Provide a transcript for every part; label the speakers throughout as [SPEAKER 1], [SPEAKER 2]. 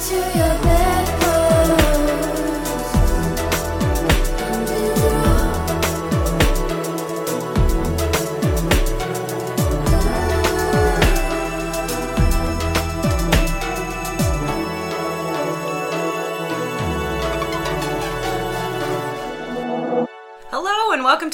[SPEAKER 1] to your bedpost.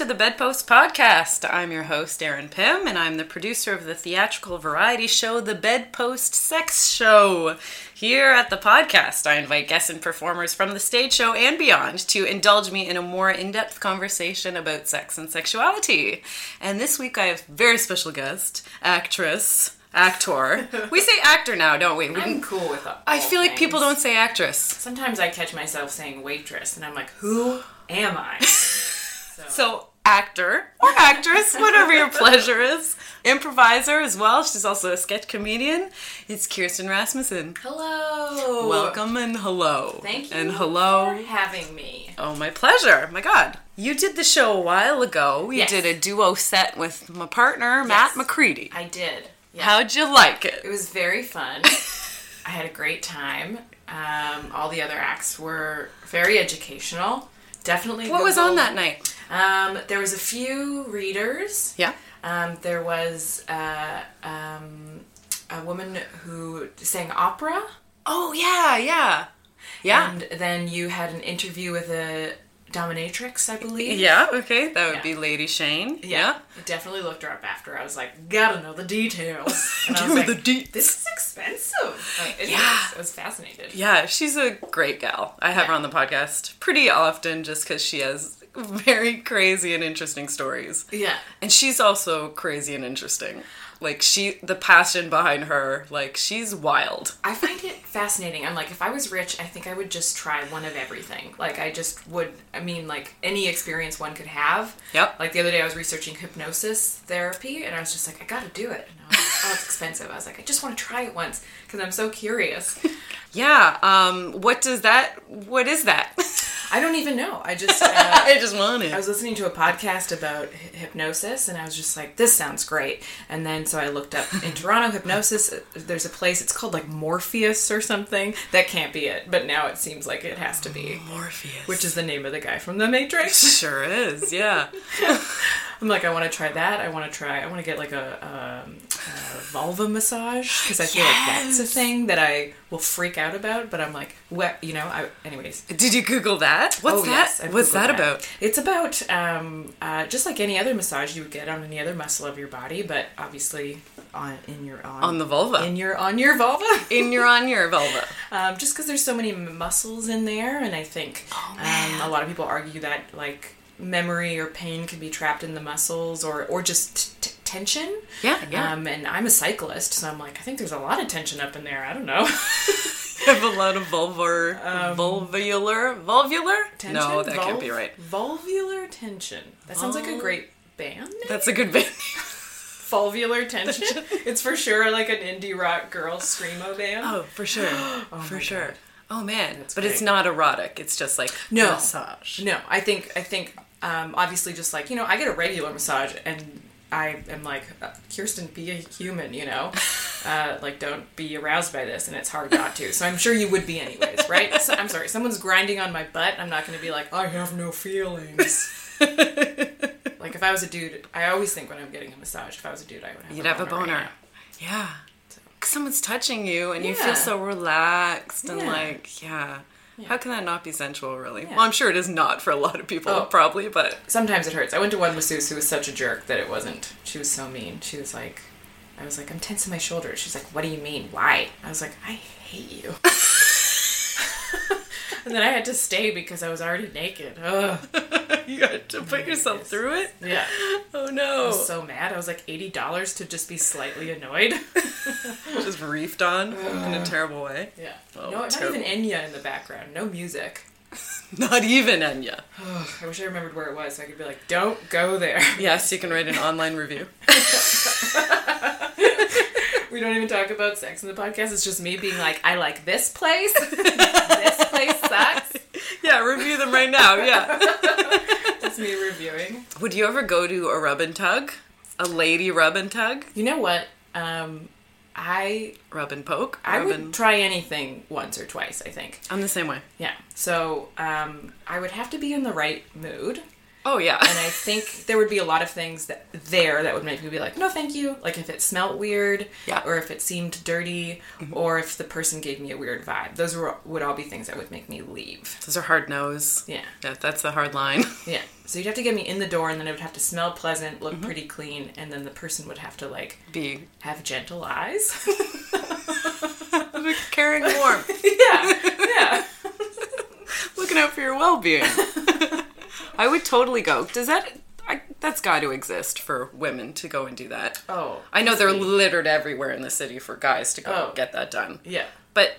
[SPEAKER 2] To the Bedpost Podcast. I'm your host, Erin Pym, and I'm the producer of the theatrical variety show, The Bedpost Sex Show. Here at the podcast, I invite guests and performers from the stage show and beyond to indulge me in a more in depth conversation about sex and sexuality. And this week I have a very special guest, actress, actor. we say actor now, don't we? we
[SPEAKER 3] I'm cool with all
[SPEAKER 2] I feel like people don't say actress.
[SPEAKER 3] Sometimes I catch myself saying waitress, and I'm like, who am I?
[SPEAKER 2] So, actor or actress, whatever your pleasure is. Improviser as well. She's also a sketch comedian. It's Kirsten Rasmussen.
[SPEAKER 3] Hello.
[SPEAKER 2] Welcome and hello.
[SPEAKER 3] Thank you
[SPEAKER 2] And hello.
[SPEAKER 3] for having me.
[SPEAKER 2] Oh, my pleasure. My God. You did the show a while ago. You
[SPEAKER 3] Yes.
[SPEAKER 2] did a duo set with my partner, Matt
[SPEAKER 3] Yes.
[SPEAKER 2] McCready.
[SPEAKER 3] I did.
[SPEAKER 2] How'd you like
[SPEAKER 3] It
[SPEAKER 2] it?
[SPEAKER 3] was very fun. I had a great time. Um, all the other acts were very educational. Definitely.
[SPEAKER 2] What
[SPEAKER 3] the
[SPEAKER 2] was on that night?
[SPEAKER 3] Um, there was a few readers.
[SPEAKER 2] Yeah.
[SPEAKER 3] Um, there was uh, um, a woman who sang opera.
[SPEAKER 2] Oh, yeah, yeah. Yeah.
[SPEAKER 3] And then you had an interview with a dominatrix, I believe.
[SPEAKER 2] yeah, okay. That would
[SPEAKER 3] Yeah.
[SPEAKER 2] be Lady Shane. Yeah.
[SPEAKER 3] I definitely looked her up after. I was like, gotta know the details. And I was like,
[SPEAKER 2] the deets.
[SPEAKER 3] this is expensive. Like,
[SPEAKER 2] Yeah.
[SPEAKER 3] is. I was fascinated.
[SPEAKER 2] Yeah, she's a great gal. I have her on the podcast pretty often just because she has very crazy and interesting stories.
[SPEAKER 3] Yeah.
[SPEAKER 2] And she's also crazy and interesting. Like, she, the passion behind her, like, she's wild.
[SPEAKER 3] I find it fascinating. I'm like, if I was rich, I think I would just try one of everything. Like, I just would, I mean, like, any experience one could have.
[SPEAKER 2] Yep.
[SPEAKER 3] Like, the other day I was researching hypnosis therapy, and I was just like, I gotta do it. And I was like, oh, it's expensive. I was like, I just wanna try it once, because I'm so curious.
[SPEAKER 2] Yeah, um, what does that, what is that?
[SPEAKER 3] I don't even know. I just, uh,
[SPEAKER 2] I just want
[SPEAKER 3] I was listening to a podcast about hy- hypnosis, and I was just like, "This sounds great." And then so I looked up in Toronto hypnosis. uh, There's a place. It's called like Morpheus or something. That can't be it, but now it seems like it has to be,
[SPEAKER 2] Morpheus.
[SPEAKER 3] which is the name of the guy from The Matrix.
[SPEAKER 2] Sure is, yeah.
[SPEAKER 3] I'm like, I want to try that. I want to try. I want to get like a, um, a vulva massage because I feel like that's a
[SPEAKER 2] Yes.
[SPEAKER 3] thing that I will freak out about. But I'm like, what? You know. I, anyways,
[SPEAKER 2] Did you Google that? What's
[SPEAKER 3] Oh,
[SPEAKER 2] that?
[SPEAKER 3] yes,
[SPEAKER 2] What's
[SPEAKER 3] Googled
[SPEAKER 2] that about?
[SPEAKER 3] It's about um, uh, just like any other massage you would get on any other muscle of your body, but obviously on in your on,
[SPEAKER 2] On the vulva.
[SPEAKER 3] in your on your vulva.
[SPEAKER 2] In your on your vulva.
[SPEAKER 3] um, just because there's so many muscles in there, and I think
[SPEAKER 2] Oh,
[SPEAKER 3] um, a lot of people argue that like memory or pain can be trapped in the muscles, or or just tension.
[SPEAKER 2] Yeah, yeah.
[SPEAKER 3] Um, and I'm a cyclist, so I'm like, I think there's a lot of tension up in there. I don't know.
[SPEAKER 2] have a lot of vulvar, vulvular, vulvular?
[SPEAKER 3] Um, tension.
[SPEAKER 2] No, that can't be right.
[SPEAKER 3] Vulvular tension. That sounds like a great band. name.
[SPEAKER 2] That's a good band.
[SPEAKER 3] Vulvular tension. it's for sure like an indie rock girl screamo band.
[SPEAKER 2] Oh, for sure, for sure. Oh man,
[SPEAKER 3] That's
[SPEAKER 2] but it's not erotic. It's just like
[SPEAKER 3] No.
[SPEAKER 2] massage.
[SPEAKER 3] No, I think I think um, obviously just like you know I get a regular massage and I am like uh, Kirsten, be a human, you know, uh, like don't be aroused by this, and it's hard not to. So I'm sure you would be anyways, right? So, I'm sorry, someone's grinding on my butt. I'm not going to be like I have no feelings. like if I was a dude, I always think when I'm getting a massage, if I was a dude, I would have.
[SPEAKER 2] You'd
[SPEAKER 3] a
[SPEAKER 2] have a
[SPEAKER 3] right
[SPEAKER 2] boner.
[SPEAKER 3] now.
[SPEAKER 2] Yeah. someone's touching you and you feel so relaxed and
[SPEAKER 3] Yeah.
[SPEAKER 2] like, yeah. How can that not be sensual, really?
[SPEAKER 3] Yeah.
[SPEAKER 2] Well, I'm sure it is not for a lot of people,
[SPEAKER 3] Oh.
[SPEAKER 2] probably, but
[SPEAKER 3] Sometimes it hurts. I went to one masseuse who was such a jerk that it wasn't. She was so mean. She was like, I was like, I'm tensing my shoulders. She's like, What do you mean? Why? I was like, I hate you. and then I had to stay because I was already naked.
[SPEAKER 2] You had to put yourself
[SPEAKER 3] Yes.
[SPEAKER 2] through it.
[SPEAKER 3] Yeah.
[SPEAKER 2] Oh
[SPEAKER 3] I
[SPEAKER 2] no!
[SPEAKER 3] was so mad. I was like eighty dollars to just be slightly annoyed.
[SPEAKER 2] Just reefed on in a terrible way.
[SPEAKER 3] yeah.
[SPEAKER 2] Oh,
[SPEAKER 3] no, not even Enya in the background. No music.
[SPEAKER 2] Not even Enya.
[SPEAKER 3] I wish I remembered where it was so I could be like, Don't go there.
[SPEAKER 2] Yes, you can write an online review.
[SPEAKER 3] We don't even talk about sex in the podcast. It's just me being like, I like this place. this place sucks.
[SPEAKER 2] Yeah, review them right now. Yeah.
[SPEAKER 3] That's me reviewing.
[SPEAKER 2] Would you ever go to a rub and tug? A lady rub and tug?
[SPEAKER 3] You know what? Um, I
[SPEAKER 2] Rub and poke?
[SPEAKER 3] I
[SPEAKER 2] Rub
[SPEAKER 3] would
[SPEAKER 2] and-
[SPEAKER 3] try anything once or twice. I think.
[SPEAKER 2] I'm the same way.
[SPEAKER 3] Yeah. So um, I would have to be in the right mood.
[SPEAKER 2] Oh, yeah.
[SPEAKER 3] And I think there would be a lot of things that there that would make me be like, no, thank you. Like if it smelled weird,
[SPEAKER 2] Yeah. Mm-hmm.
[SPEAKER 3] or if it seemed dirty, or if the person gave me a weird vibe. Those were, would all be things that would make me leave.
[SPEAKER 2] Those are hard nose.
[SPEAKER 3] Yeah,
[SPEAKER 2] Yeah, that's the hard line.
[SPEAKER 3] yeah. So you'd have to get me in the door, and then it would have to smell pleasant, look
[SPEAKER 2] Mm-hmm.
[SPEAKER 3] pretty clean, and then the person would have to like
[SPEAKER 2] Be
[SPEAKER 3] have gentle eyes.
[SPEAKER 2] caring and warm.
[SPEAKER 3] yeah, yeah.
[SPEAKER 2] Looking out for your well being. I would totally go. Does that. I, that's got to exist for women to go and do that.
[SPEAKER 3] Oh,
[SPEAKER 2] I know they're littered everywhere in the city for guys to go
[SPEAKER 3] Oh.
[SPEAKER 2] get that done.
[SPEAKER 3] Yeah.
[SPEAKER 2] But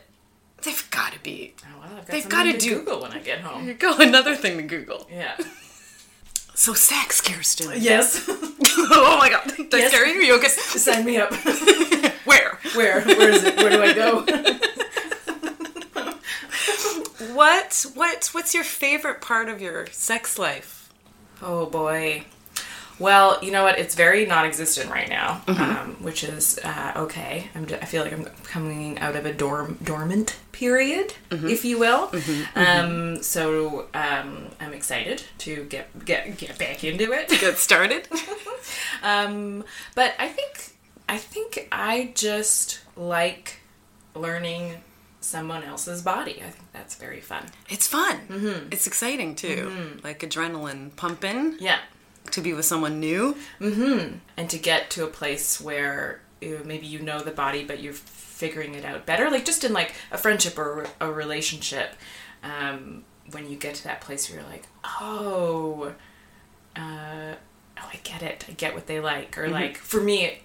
[SPEAKER 2] they've got to be.
[SPEAKER 3] Oh, well, got
[SPEAKER 2] They've gotta
[SPEAKER 3] to
[SPEAKER 2] do-
[SPEAKER 3] Google when I get home.
[SPEAKER 2] you go, another thing to Google.
[SPEAKER 3] Yeah.
[SPEAKER 2] So sex, Kirsten.
[SPEAKER 3] Yes.
[SPEAKER 2] oh my god. I
[SPEAKER 3] Yes.
[SPEAKER 2] scare you? Are you okay?
[SPEAKER 3] Sign me up.
[SPEAKER 2] Where?
[SPEAKER 3] Where? Where is it? Where do I go?
[SPEAKER 2] What? What? What's your favorite part of your sex life?
[SPEAKER 3] Oh boy. Well, you know what? It's very non-existent right now, um, which is uh, okay. I'm, I feel like I'm coming out of a dorm dormant period, if you will. Um, so um, I'm excited to get get get back into it.
[SPEAKER 2] To get started.
[SPEAKER 3] Um, but I think I think I just like learning someone else's body. I think that's very fun.
[SPEAKER 2] It's fun. It's exciting too. Like adrenaline pumping
[SPEAKER 3] Yeah.
[SPEAKER 2] to be with someone new.
[SPEAKER 3] and to get to a place where you maybe you know the body but you're figuring it out better like just in like a friendship or a relationship um, when you get to that place where you're like oh uh, oh i get it i get what they like or like for me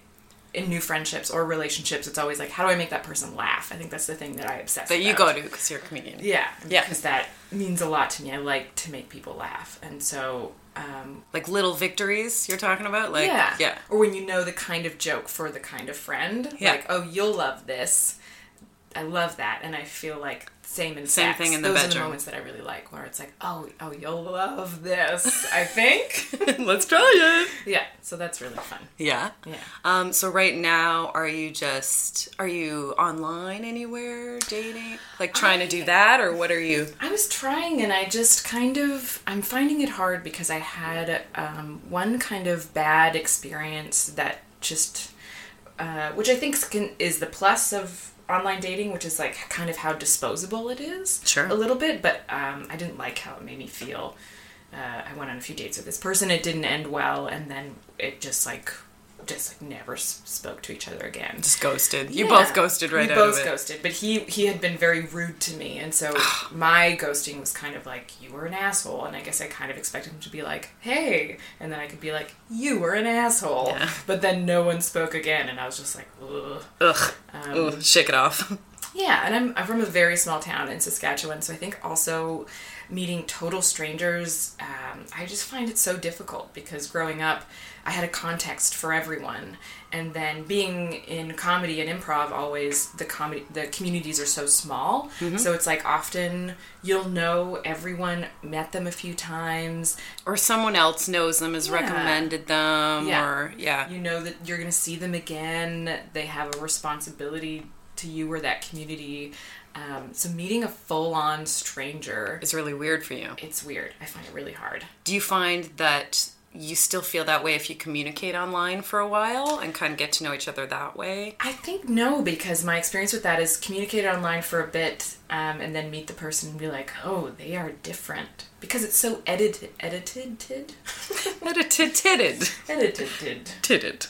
[SPEAKER 3] in new friendships or relationships it's always like how do i make that person laugh i think that's the thing that i obsess
[SPEAKER 2] That you go to because you're a comedian.
[SPEAKER 3] yeah
[SPEAKER 2] Yeah.
[SPEAKER 3] because that means a lot to me i like to make people laugh and so um,
[SPEAKER 2] Like little victories you're talking about? Like
[SPEAKER 3] yeah.
[SPEAKER 2] yeah.
[SPEAKER 3] Or when you know the kind of joke for the kind of friend.
[SPEAKER 2] Yeah.
[SPEAKER 3] Like, oh, you'll love this. I love that. And I feel like same in
[SPEAKER 2] Same
[SPEAKER 3] sex.
[SPEAKER 2] thing in the
[SPEAKER 3] Those are the moments that I really like where it's like, oh, oh, you'll love this, I think.
[SPEAKER 2] Let's try it.
[SPEAKER 3] yeah. So that's really fun.
[SPEAKER 2] Yeah.
[SPEAKER 3] Yeah.
[SPEAKER 2] Um, so right now, are you just are you online anywhere dating, like trying to do that, or what are you?
[SPEAKER 3] I was trying and I just kind of I'm finding it hard because I had um, one kind of bad experience that just uh, which I think can, is the plus of online dating, which is like kind of how disposable it is.
[SPEAKER 2] Sure.
[SPEAKER 3] A little bit, but um, I didn't like how it made me feel. Uh, I went on a few dates with this person. It didn't end well, and then it just like just like never spoke to each other again.
[SPEAKER 2] Just ghosted. You
[SPEAKER 3] Yeah.
[SPEAKER 2] both ghosted right
[SPEAKER 3] we both ghosted, but he he had been very rude to me, and so my ghosting was kind of like you were an asshole, and I guess I kind of expected him to be like, hey, and then I could be like, you were an asshole,
[SPEAKER 2] Yeah.
[SPEAKER 3] but then no one spoke again, and I was just like, ugh.
[SPEAKER 2] Ugh.
[SPEAKER 3] Um,
[SPEAKER 2] Ugh. Shake it off.
[SPEAKER 3] Yeah, and I'm I'm from a very small town in Saskatchewan, so I think also meeting total strangers, um, I just find it so difficult because growing up, I had a context for everyone, and then being in comedy and improv, always the comedy the communities are so small, so it's like often you'll know everyone, met them a few times,
[SPEAKER 2] or someone else knows them, has
[SPEAKER 3] Yeah.
[SPEAKER 2] recommended them,
[SPEAKER 3] Yeah.
[SPEAKER 2] or yeah.
[SPEAKER 3] you know that you're going to see them again. They have a responsibility to you or that community. Um, so meeting a full on stranger,
[SPEAKER 2] is really weird for you.
[SPEAKER 3] it's weird. I find it really hard.
[SPEAKER 2] Do you find that you still feel that way if you communicate online for a while and kind of get to know each other that way?
[SPEAKER 3] I think no, because my experience with that is communicate online for a bit um, and then meet the person and be like, oh, they are different. Because it's so edited, edited, tid?
[SPEAKER 2] Edited,
[SPEAKER 3] edited, tid.
[SPEAKER 2] titted,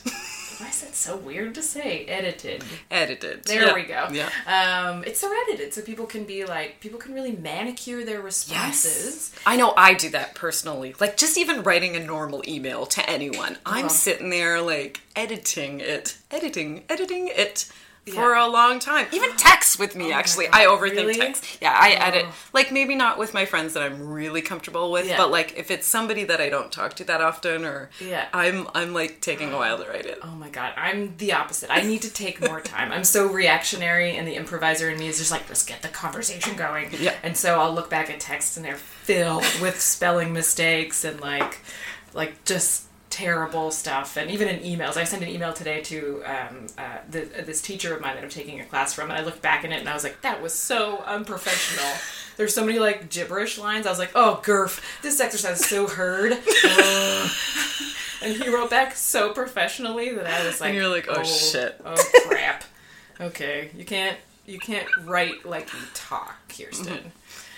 [SPEAKER 3] Why is that so weird to say? Edited.
[SPEAKER 2] edited.
[SPEAKER 3] There
[SPEAKER 2] Yeah.
[SPEAKER 3] we go.
[SPEAKER 2] Yeah.
[SPEAKER 3] Um, it's so edited, so people can be like, people can really manicure their responses.
[SPEAKER 2] Yes. I know I do that personally. Like just even writing a normal email to anyone. I'm
[SPEAKER 3] Uh-huh.
[SPEAKER 2] sitting there like editing it, editing, editing it. For
[SPEAKER 3] Yeah.
[SPEAKER 2] a long time. Even texts with me, oh actually. I overthink
[SPEAKER 3] really?
[SPEAKER 2] text. Yeah, I edit.
[SPEAKER 3] Oh.
[SPEAKER 2] Like, maybe not with my friends that I'm really comfortable with,
[SPEAKER 3] Yeah.
[SPEAKER 2] but like if it's somebody that I don't talk to that often or
[SPEAKER 3] Yeah.
[SPEAKER 2] I'm I'm like taking a while to write it.
[SPEAKER 3] Oh my god, I'm the opposite. I need to take more time. I'm so reactionary, and the improviser in me is just like, let's get the conversation going.
[SPEAKER 2] Yeah.
[SPEAKER 3] And so I'll look back at texts, and they're filled with spelling mistakes and like, like just terrible stuff. And even in emails, I sent an email today to um, uh, the, this teacher of mine that I'm taking a class from, and I looked back in it, and I was like, that was so unprofessional. There's so many like gibberish lines. I was like, oh, Gurf, this exercise is so hard. And he wrote back so professionally that I was like,
[SPEAKER 2] And you're like, oh, shit.
[SPEAKER 3] oh crap, okay, you can't you can't write like you talk, Kirsten.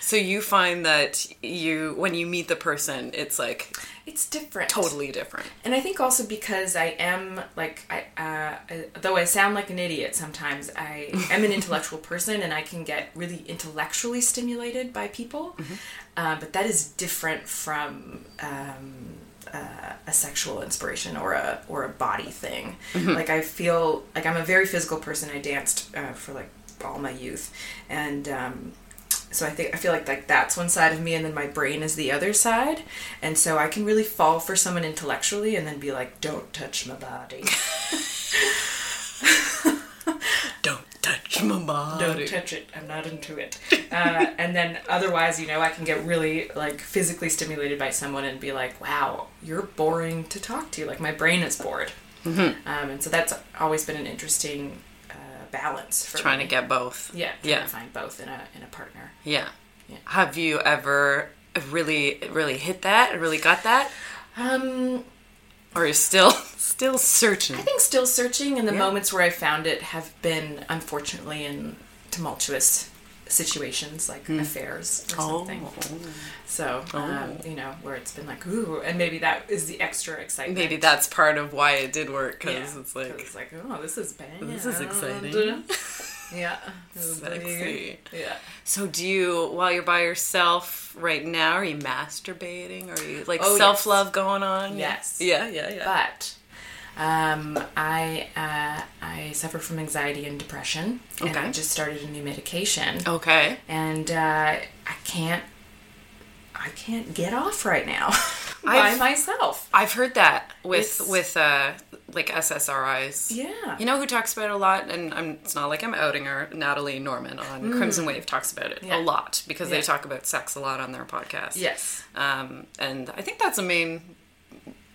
[SPEAKER 2] So you find that you when you meet the person, it's like
[SPEAKER 3] It's different,
[SPEAKER 2] totally different.
[SPEAKER 3] And I think also because I am like I, uh, I- though I sound like an idiot sometimes, I am an intellectual person and I can get really intellectually stimulated by people. Uh, but that is different from um, uh, a sexual inspiration or a or a body thing. Like I feel like I'm a very physical person. I danced uh, for like all my youth, and um, so I think I feel like like that's one side of me, and then my brain is the other side, and so I can really fall for someone intellectually, and then be like, "Don't touch my body,
[SPEAKER 2] Don't touch my body.
[SPEAKER 3] don't touch it. I'm not into it." Uh, and then otherwise, you know, I can get really like physically stimulated by someone and be like, "Wow, you're boring to talk to." Like my brain is bored,
[SPEAKER 2] Mm-hmm.
[SPEAKER 3] um, and so that's always been an interesting balance for
[SPEAKER 2] Trying
[SPEAKER 3] me.
[SPEAKER 2] to get both.
[SPEAKER 3] yeah, trying
[SPEAKER 2] Yeah.
[SPEAKER 3] to find both in a in a partner.
[SPEAKER 2] Yeah.
[SPEAKER 3] Yeah.
[SPEAKER 2] Have you ever really really hit that? Really got that?
[SPEAKER 3] Um,
[SPEAKER 2] Or you're still still searching?
[SPEAKER 3] I think still searching, and the
[SPEAKER 2] Yeah.
[SPEAKER 3] moments where I found it have been unfortunately in tumultuous situations like affairs or
[SPEAKER 2] Oh.
[SPEAKER 3] something. So, um, you know, where it's been like, ooh, and maybe that is the extra excitement.
[SPEAKER 2] Maybe that's part of why it did work
[SPEAKER 3] yeah,
[SPEAKER 2] because it's like
[SPEAKER 3] it's like, oh, this is bad.
[SPEAKER 2] This is exciting.
[SPEAKER 3] Yeah.
[SPEAKER 2] Sexy.
[SPEAKER 3] Yeah.
[SPEAKER 2] So do you while you're by yourself right now? Are you masturbating? Are you like
[SPEAKER 3] Oh,
[SPEAKER 2] self love going on?
[SPEAKER 3] Yes.
[SPEAKER 2] Yeah, yeah, yeah.
[SPEAKER 3] But um, I uh, I suffer from anxiety and depression, and I just started a new medication.
[SPEAKER 2] okay.
[SPEAKER 3] and uh, I can't I can't get off right now by
[SPEAKER 2] I've-
[SPEAKER 3] myself.
[SPEAKER 2] I've heard that with
[SPEAKER 3] It's-
[SPEAKER 2] with uh like SSRIs.
[SPEAKER 3] Yeah.
[SPEAKER 2] You know who talks about it a lot, and I'm, it's not like I'm outing her. Natalie Norman on Crimson Wave talks about it
[SPEAKER 3] Mm. Yeah.
[SPEAKER 2] a lot because they talk about sex a lot on their podcast.
[SPEAKER 3] Yes.
[SPEAKER 2] Um, and I think that's the main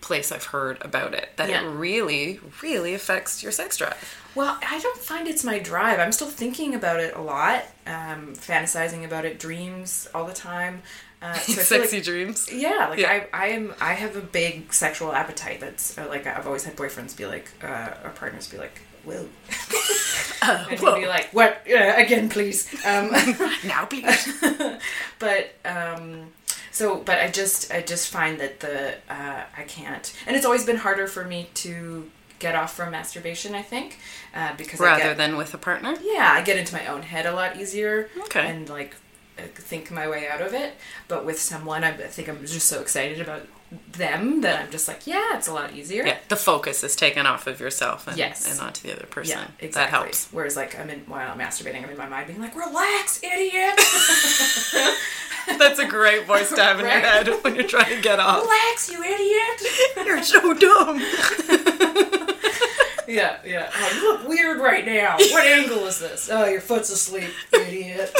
[SPEAKER 2] place I've heard about it that
[SPEAKER 3] Yeah.
[SPEAKER 2] it really, really affects your sex drive.
[SPEAKER 3] Well, I don't find it's my drive. I'm still thinking about it a lot, um, fantasizing about it, dreams all the time. Uh, so
[SPEAKER 2] Sexy
[SPEAKER 3] like-
[SPEAKER 2] dreams.
[SPEAKER 3] Yeah, like
[SPEAKER 2] Yeah.
[SPEAKER 3] I, I am. I have a big sexual appetite. That's uh, like I've always had boyfriends be like, uh, or partners be like, "Whoa," and he'd be like, "What? Uh, again, please." Um,
[SPEAKER 2] Now, please.
[SPEAKER 3] but um so but i just i just find that the uh i can't and it's always been harder for me to get off from masturbation i think uh because
[SPEAKER 2] Rather
[SPEAKER 3] get,
[SPEAKER 2] than with a partner.
[SPEAKER 3] yeah i get into my own head a lot easier
[SPEAKER 2] Okay.
[SPEAKER 3] and like think my way out of it but with someone i think i'm just so excited about them that i'm just like yeah it's a lot easier
[SPEAKER 2] Yeah, the focus is taken off of yourself and,
[SPEAKER 3] Yes.
[SPEAKER 2] and onto the other person.
[SPEAKER 3] yeah, exactly.
[SPEAKER 2] That helps.
[SPEAKER 3] Whereas, like, I'm in while I'm masturbating, I'm in my mind being like, "Relax, idiot!
[SPEAKER 2] That's a great voice to have in your head when you're trying to get off.
[SPEAKER 3] Relax, you idiot!"
[SPEAKER 2] You're so dumb.
[SPEAKER 3] Yeah, yeah. Oh, you look weird right now. What angle is this? Oh, your foot's asleep, idiot.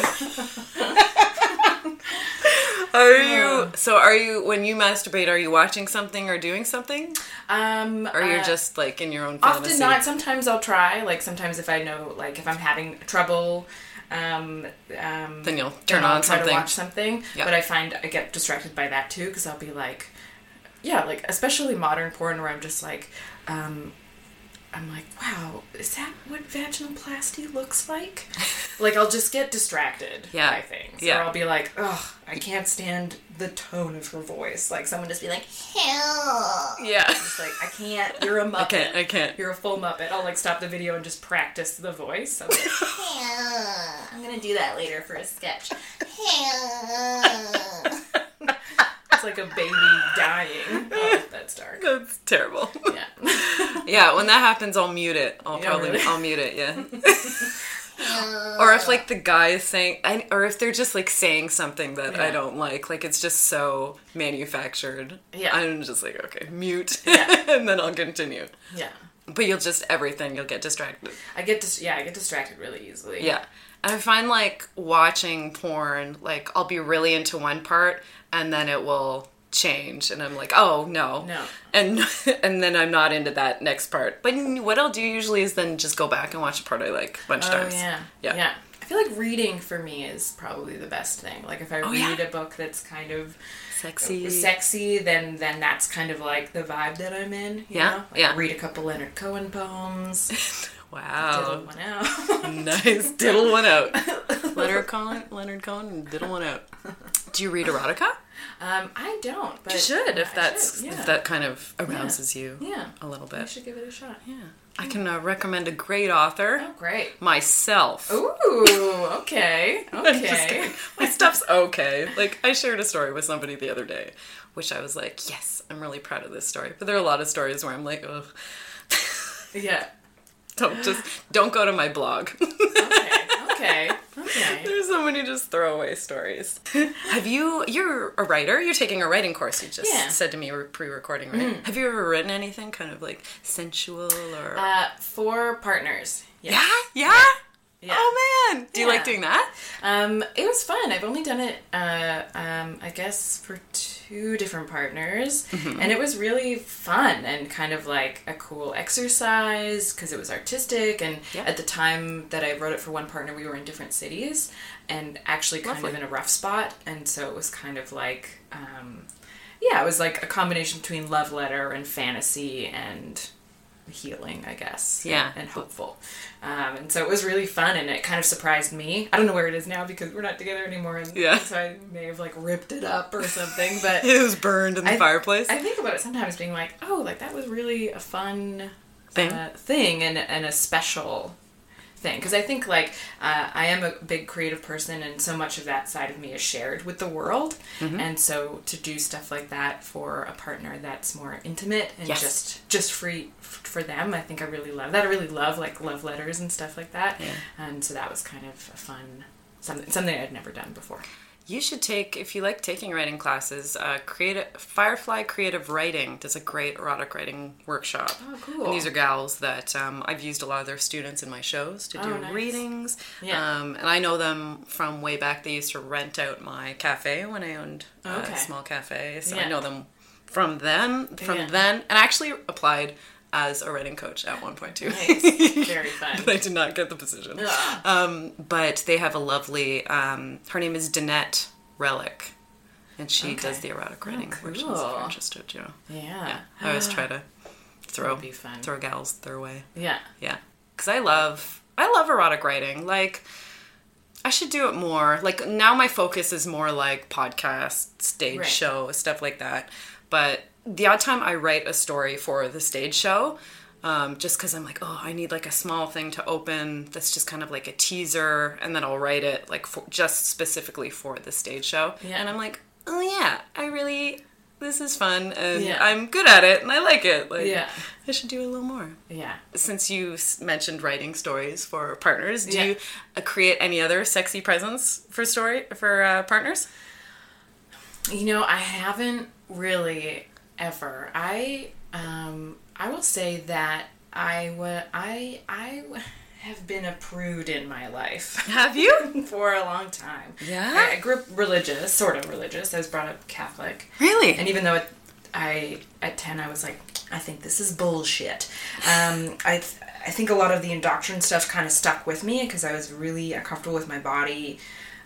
[SPEAKER 2] Are you so? Are you when you masturbate? Are you watching something or doing something,
[SPEAKER 3] Um,
[SPEAKER 2] or you're
[SPEAKER 3] uh,
[SPEAKER 2] just like in your own
[SPEAKER 3] often not. Sometimes I'll try. Like sometimes if I know, like if I'm having trouble, um, um,
[SPEAKER 2] Then you'll
[SPEAKER 3] then
[SPEAKER 2] turn
[SPEAKER 3] I'll
[SPEAKER 2] on something.
[SPEAKER 3] watch something.
[SPEAKER 2] Yeah.
[SPEAKER 3] But I find I get distracted by that too because I'll be like, yeah, like especially modern porn where I'm just like, um, I'm like, wow, is that what vaginoplasty looks like? like I'll just get distracted
[SPEAKER 2] Yeah.
[SPEAKER 3] by things.
[SPEAKER 2] Yeah.
[SPEAKER 3] Or I'll be like, ugh, I can't stand the tone of her voice. Like someone just be like, hell.
[SPEAKER 2] Yeah.
[SPEAKER 3] It's like I can't. You're a muppet.
[SPEAKER 2] I can't. I can't.
[SPEAKER 3] You're a full muppet. I'll like stop the video and just practice the voice. I'm like, I'm gonna do that later for a sketch. It's like a baby dying. Oh, that's dark.
[SPEAKER 2] That's terrible.
[SPEAKER 3] Yeah.
[SPEAKER 2] yeah, when that happens, I'll mute it. I'll
[SPEAKER 3] Yeah,
[SPEAKER 2] probably
[SPEAKER 3] really?
[SPEAKER 2] I'll mute it. Yeah. or if like the guy is saying, and- or if they're just like saying something that I don't like, like it's just so manufactured.
[SPEAKER 3] Yeah.
[SPEAKER 2] I'm just like, okay, mute,
[SPEAKER 3] Yeah.
[SPEAKER 2] and then I'll continue.
[SPEAKER 3] yeah.
[SPEAKER 2] But you'll just everything. You'll get distracted.
[SPEAKER 3] I get dis- yeah, I get distracted really easily.
[SPEAKER 2] Yeah. And I find like watching porn, like I'll be really into one part and then it will change and I'm like, "Oh, no."
[SPEAKER 3] No.
[SPEAKER 2] And and then I'm not into that next part. But what I'll do usually is then just go back and watch a part I like a bunch of
[SPEAKER 3] Oh
[SPEAKER 2] times.
[SPEAKER 3] yeah.
[SPEAKER 2] Yeah.
[SPEAKER 3] Yeah. I feel like reading for me is probably the best thing. Like if I
[SPEAKER 2] Oh, yeah.
[SPEAKER 3] read a book that's kind of
[SPEAKER 2] Sexy.
[SPEAKER 3] Uh, sexy, then then that's kind of like the vibe that I'm in. you
[SPEAKER 2] Yeah,
[SPEAKER 3] know? Like
[SPEAKER 2] yeah.
[SPEAKER 3] Read a couple Leonard Cohen poems. Diddle
[SPEAKER 2] wow.
[SPEAKER 3] one out.
[SPEAKER 2] nice. Diddle one out. Leonard Cohen, Leonard Cohen diddle one out. Do you read erotica?
[SPEAKER 3] um, I don't, but
[SPEAKER 2] You should if that's
[SPEAKER 3] should, yeah.
[SPEAKER 2] if that kind of arouses you
[SPEAKER 3] yeah.
[SPEAKER 2] a little
[SPEAKER 3] I
[SPEAKER 2] bit.
[SPEAKER 3] should give it a shot.
[SPEAKER 2] Yeah. I can uh, recommend a great author.
[SPEAKER 3] Oh, great.
[SPEAKER 2] myself.
[SPEAKER 3] Ooh, okay, okay.
[SPEAKER 2] My stuff's okay. Like I shared a story with somebody the other day, which I was like, yes, I'm really proud of this story. But there are a lot of stories where I'm like, ugh.
[SPEAKER 3] Yeah.
[SPEAKER 2] Don't just don't go to my blog.
[SPEAKER 3] Okay. Okay. Okay.
[SPEAKER 2] There's so many just throwaway stories. Have you? You're a writer. You're taking a writing course. You just
[SPEAKER 3] Yeah. Mm.
[SPEAKER 2] said to me we're pre-recording, right? Have you ever written anything kind of like sensual or?
[SPEAKER 3] Uh, for partners.
[SPEAKER 2] yeah,
[SPEAKER 3] Yes.
[SPEAKER 2] yeah.
[SPEAKER 3] Yeah.
[SPEAKER 2] Oh man, do you like doing that?
[SPEAKER 3] Um, it was fun. I've only done it, uh, um, I guess, for two different partners,
[SPEAKER 2] Mm-hmm.
[SPEAKER 3] and it was really fun and kind of like a cool exercise because it was artistic. And
[SPEAKER 2] Yeah.
[SPEAKER 3] at the time that I wrote it for one partner, we were in different cities and actually kind
[SPEAKER 2] Lovely.
[SPEAKER 3] of in a rough spot, and so it was kind of like, um, yeah, it was like a combination between love letter and fantasy and healing, I guess.
[SPEAKER 2] Yeah.
[SPEAKER 3] And hopeful. Um, and so it was really fun and it kind of surprised me. I don't know where it is now because we're not together anymore. And
[SPEAKER 2] Yeah.
[SPEAKER 3] So I may have like ripped it up or something. But
[SPEAKER 2] It was burned in the
[SPEAKER 3] I-
[SPEAKER 2] fireplace.
[SPEAKER 3] I think about it sometimes being like, oh, like that was really a fun
[SPEAKER 2] Thing?
[SPEAKER 3] uh, thing and, and a special thing. Because I think like uh, I am a big creative person and so much of that side of me is shared with the world.
[SPEAKER 2] Mm-hmm.
[SPEAKER 3] And so to do stuff like that for a partner that's more intimate and
[SPEAKER 2] Yes.
[SPEAKER 3] just just free for them, I think I really love that. I really love like love letters and stuff like that.
[SPEAKER 2] Yeah.
[SPEAKER 3] And so that was kind of a fun something something I'd never done before.
[SPEAKER 2] You should take, if you like taking writing classes, uh, creative Firefly Creative Writing does a great erotic writing workshop.
[SPEAKER 3] Oh, cool.
[SPEAKER 2] And these are gals that um, I've used a lot of their students in my shows to do
[SPEAKER 3] Oh, nice.
[SPEAKER 2] readings.
[SPEAKER 3] Yeah.
[SPEAKER 2] Um, and I know them from way back. They used to rent out my cafe when I owned uh,
[SPEAKER 3] Okay.
[SPEAKER 2] a small cafe. So I know them from then, from
[SPEAKER 3] Yeah.
[SPEAKER 2] then, and I actually applied as a writing coach at one point too.
[SPEAKER 3] Nice. Very fun.
[SPEAKER 2] but I did not get the position. Um, but they have a lovely. Um, her name is Danette Relic, and she
[SPEAKER 3] Okay.
[SPEAKER 2] does the erotic writing
[SPEAKER 3] Oh, cool.
[SPEAKER 2] if you're interested. You know.
[SPEAKER 3] Yeah.
[SPEAKER 2] Yeah, I always try to throw
[SPEAKER 3] That'd be fun.
[SPEAKER 2] throw gals their way.
[SPEAKER 3] Yeah.
[SPEAKER 2] Yeah, because I love I love erotic writing. Like. I should do it more. Like now my focus is more like podcast, stage
[SPEAKER 3] Right.
[SPEAKER 2] show, stuff like that. But the odd time I write a story for the stage show, um, just because I'm like, oh, I need like a small thing to open that's just kind of like a teaser, and then I'll write it like for, just specifically for the stage show.
[SPEAKER 3] Yeah.
[SPEAKER 2] And I'm like, oh yeah, I really, this is fun, and
[SPEAKER 3] Yeah.
[SPEAKER 2] I'm good at it, and I like it. Like,
[SPEAKER 3] Yeah.
[SPEAKER 2] I should do a little more
[SPEAKER 3] Yeah.
[SPEAKER 2] since you mentioned writing stories for partners, do
[SPEAKER 3] Yeah.
[SPEAKER 2] you uh, create any other sexy presents for story for uh, partners?
[SPEAKER 3] You know, I haven't really ever. I um I will say that I wa- I I have been a prude in my life
[SPEAKER 2] Have you?
[SPEAKER 3] for a long time.
[SPEAKER 2] Yeah?
[SPEAKER 3] I, I grew up religious, sort of religious. I was brought up Catholic.
[SPEAKER 2] Really?
[SPEAKER 3] And even though it, I at ten I was like, I think this is bullshit. Um, I th- I think a lot of the indoctrination stuff kind of stuck with me because I was really uncomfortable with my body.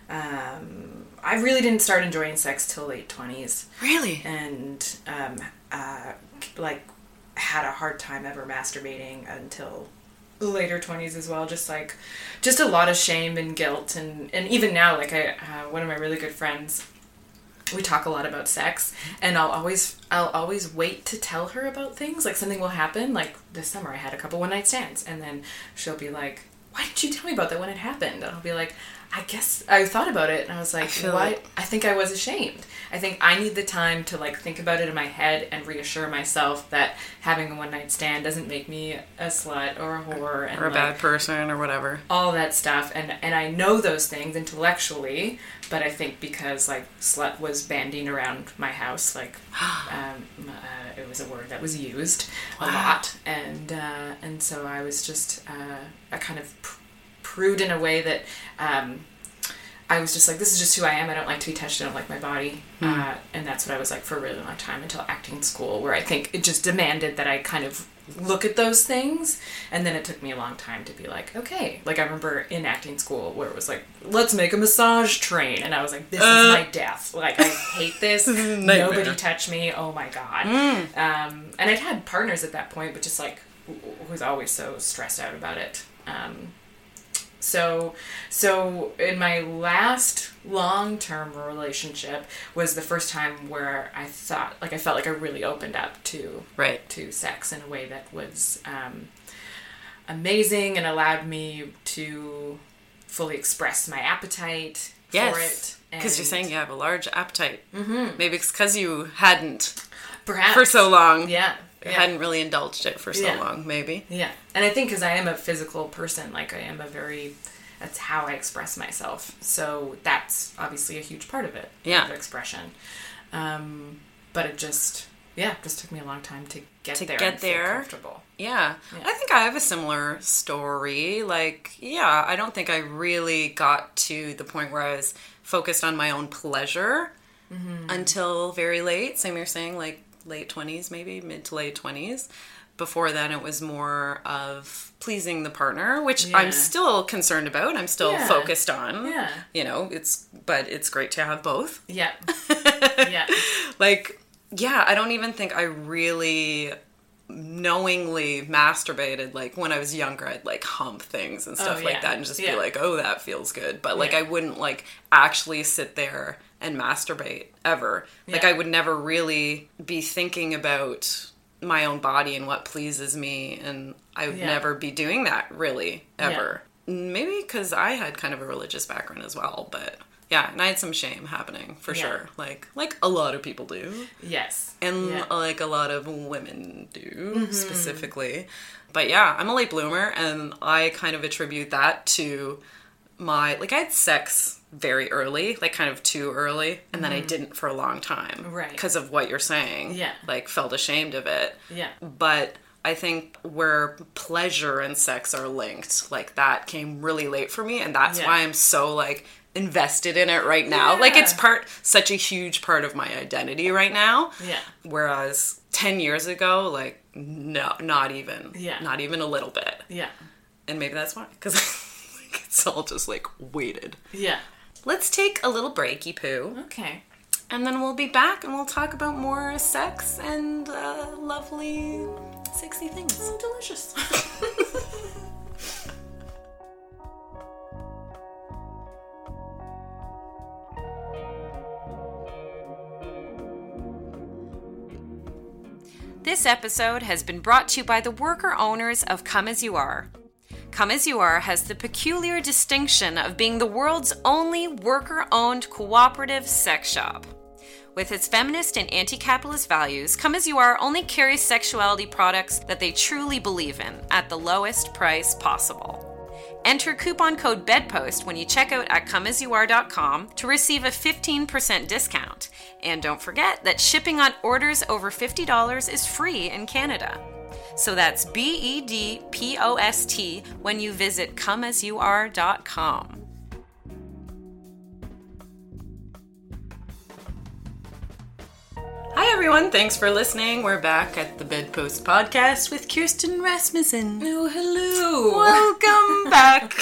[SPEAKER 3] Um, I really didn't start enjoying sex till late twenties,
[SPEAKER 2] really?
[SPEAKER 3] and um, uh, like had a hard time ever masturbating until later 20s as well. Just like just a lot of shame and guilt. And and even now like i uh, one of my really good friends we talk a lot about sex. And i'll always i'll always wait to tell her about things. Like something will happen like this summer i had a couple one night stands. And then she'll be like why didn't you tell me about that when it happened? And i'll be like I guess I thought about it and I was like, what?
[SPEAKER 2] like-
[SPEAKER 3] I think I was ashamed. I think I need the time to like think about it in my head and reassure myself that having a one night stand doesn't make me a slut or a whore and
[SPEAKER 2] or a
[SPEAKER 3] like,
[SPEAKER 2] bad person or whatever.
[SPEAKER 3] all that stuff and and I know those things intellectually, but I think because like slut was bandying around my house, like um, uh, it was a word that was used a lot, and uh, and so I was just uh, a kind of pr- prude in a way that. Um, I was just like, this is just who I am. I don't like to be touched. I don't like my body. Uh, and that's what I was like for a really long time until acting school, where I think it just demanded that I kind of look at those things. And then it took me a long time to be like, okay. Like, I remember in acting school where it was like, let's make a massage train. And I was like, this is my death. Like, I hate this.
[SPEAKER 2] is a nightmare.
[SPEAKER 3] Nobody touch me. Oh my God. Um, and I'd had partners at that point, but just like, who was always so stressed out about it. Um, so so in my last long-term relationship was the first time where i thought like i felt like i really opened up to
[SPEAKER 2] Right.
[SPEAKER 3] to sex in a way that was um, amazing and allowed me to fully express my appetite for
[SPEAKER 2] Yes.
[SPEAKER 3] it
[SPEAKER 2] Because you're saying you have a large appetite. Mm-hmm. Maybe it's because you hadn't
[SPEAKER 3] perhaps
[SPEAKER 2] for so long.
[SPEAKER 3] yeah, yeah.
[SPEAKER 2] hadn't really indulged it for so
[SPEAKER 3] Yeah.
[SPEAKER 2] long, maybe.
[SPEAKER 3] Yeah, and I think because I am a physical person, like I am a very, that's how I express myself. So that's obviously a huge part of it.
[SPEAKER 2] Yeah.
[SPEAKER 3] of expression. Um, but it just, yeah, just took me a long time to get
[SPEAKER 2] To
[SPEAKER 3] there.
[SPEAKER 2] get there.
[SPEAKER 3] comfortable.
[SPEAKER 2] Yeah.
[SPEAKER 3] Yeah.
[SPEAKER 2] I think I have a similar story. Like, yeah, I don't think I really got to the point where I was focused on my own pleasure
[SPEAKER 3] Mm-hmm.
[SPEAKER 2] until very late. Same you're saying, like late 20s, maybe mid to late 20s. Before then, it was more of pleasing the partner, which
[SPEAKER 3] Yeah.
[SPEAKER 2] I'm still concerned about. I'm still
[SPEAKER 3] Yeah.
[SPEAKER 2] focused on.
[SPEAKER 3] Yeah.
[SPEAKER 2] You know, it's, but it's great to have both.
[SPEAKER 3] Yeah, yeah,
[SPEAKER 2] like yeah i don't even think i really knowingly masturbated like when i was younger i'd like hump things and oh, stuff
[SPEAKER 3] Oh,
[SPEAKER 2] like that and just
[SPEAKER 3] Yeah.
[SPEAKER 2] be like oh that feels good but like
[SPEAKER 3] Yeah.
[SPEAKER 2] i wouldn't like actually sit there and masturbate ever. Like i would never really be thinking about my own body and what pleases me and i would
[SPEAKER 3] Yeah.
[SPEAKER 2] never be doing that really ever. Maybe because i had kind of a religious background as well but yeah and i had some shame happening for
[SPEAKER 3] Yeah.
[SPEAKER 2] sure. Like like a lot of people do.
[SPEAKER 3] Yes,
[SPEAKER 2] and
[SPEAKER 3] yeah.
[SPEAKER 2] like a lot of women do mm-hmm. specifically. But yeah i'm a late bloomer and i kind of attribute that to my like i had sex very early like kind of too early and then i mm-hmm. didn't for a long time
[SPEAKER 3] Right.
[SPEAKER 2] because of what you're saying
[SPEAKER 3] Yeah.
[SPEAKER 2] like felt ashamed of it
[SPEAKER 3] yeah,
[SPEAKER 2] but I think where pleasure and sex are linked, like that came really late for me, and that's
[SPEAKER 3] Yeah.
[SPEAKER 2] why I'm so like invested in it right now.
[SPEAKER 3] Yeah.
[SPEAKER 2] Like it's part such a huge part of my identity right now.
[SPEAKER 3] Yeah.
[SPEAKER 2] Whereas ten years ago, like no, not even.
[SPEAKER 3] Yeah.
[SPEAKER 2] Not even a little bit.
[SPEAKER 3] yeah,
[SPEAKER 2] And maybe that's why, because like, it's all just like weighted.
[SPEAKER 3] yeah.
[SPEAKER 2] Let's take a little breaky poo.
[SPEAKER 3] Okay.
[SPEAKER 2] And then we'll be back and we'll talk about more sex and uh, lovely, sexy things.
[SPEAKER 3] Delicious.
[SPEAKER 4] This episode has been brought to you by the worker owners of Come As You Are. Come As You Are has the peculiar distinction of being the world's only worker owned cooperative sex shop. With its feminist and anti capitalist values, Come As You Are only carries sexuality products that they truly believe in at the lowest price possible. Enter coupon code BEDPOST when you check out at comeasyouare.com to receive a 15% discount. And don't forget that shipping on orders over $50 is free in Canada. So that's B E D P O S T when you visit comeasyouare.com.
[SPEAKER 2] Hi everyone, thanks for listening. We're back at the Bedpost Podcast with Kirsten Rasmussen.
[SPEAKER 3] Oh, hello.
[SPEAKER 2] Welcome back.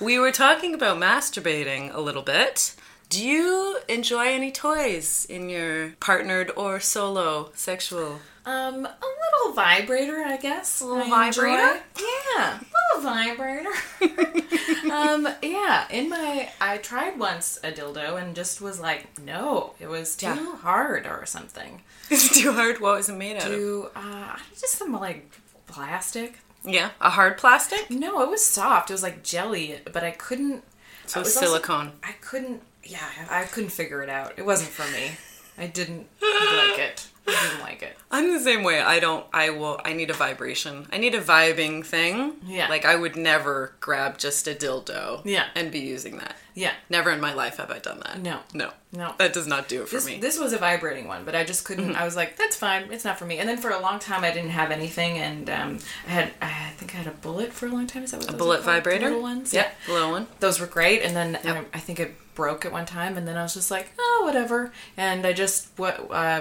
[SPEAKER 2] we were talking about masturbating a little bit. Do you enjoy any toys in your partnered or solo sexual?
[SPEAKER 3] Um, a little vibrator, I guess. A
[SPEAKER 2] little vibrator?
[SPEAKER 3] Yeah, a little vibrator. um, yeah. In my, I tried once a dildo and just was like, no, it was too
[SPEAKER 2] Yeah.
[SPEAKER 3] hard or something.
[SPEAKER 2] Is it too hard? What was it made out of?
[SPEAKER 3] Too, uh, just some like plastic.
[SPEAKER 2] Yeah, a hard plastic.
[SPEAKER 3] No, it was soft. It was like jelly, but I couldn't.
[SPEAKER 2] So
[SPEAKER 3] it was also-
[SPEAKER 2] silicone.
[SPEAKER 3] I couldn't. Yeah, I couldn't figure it out. It wasn't for me. I didn't like it. I didn't like it.
[SPEAKER 2] I'm the same way. I don't. I will. I need a vibration. I need a vibing thing.
[SPEAKER 3] Yeah.
[SPEAKER 2] Like I would never grab just a dildo.
[SPEAKER 3] Yeah.
[SPEAKER 2] And be using that.
[SPEAKER 3] Yeah.
[SPEAKER 2] Never in my life have I done that.
[SPEAKER 3] No.
[SPEAKER 2] No.
[SPEAKER 3] No.
[SPEAKER 2] That does not do it for
[SPEAKER 3] This,
[SPEAKER 2] me.
[SPEAKER 3] this was a vibrating one, but I just couldn't.
[SPEAKER 2] Mm-hmm.
[SPEAKER 3] I was like, "That's fine. It's not for me." And then for a long time, I didn't have anything, and um, I had. I think I had a bullet for a long time. Is that what
[SPEAKER 2] a
[SPEAKER 3] those
[SPEAKER 2] bullet
[SPEAKER 3] are called? The
[SPEAKER 2] vibrator.
[SPEAKER 3] Little ones.
[SPEAKER 2] Yep. The little one.
[SPEAKER 3] those were great and then
[SPEAKER 2] Yep.
[SPEAKER 3] um, I think it broke at one time and then I was just like oh whatever and I just what uh,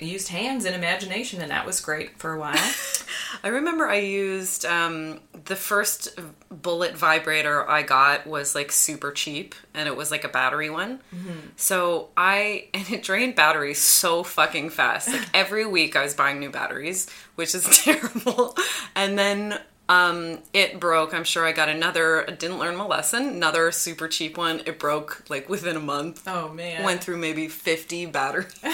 [SPEAKER 3] used hands and imagination and that was great for a while
[SPEAKER 2] I remember I used um, the first bullet vibrator I got was like super cheap and it was like a battery one. So I and it drained batteries so fucking fast. Like every week I was buying new batteries, which is terrible. And then um, it broke. I'm sure I got another. Didn't learn my lesson. Another super cheap one. It broke like within a month.
[SPEAKER 3] oh man
[SPEAKER 2] Went through maybe 50 batteries.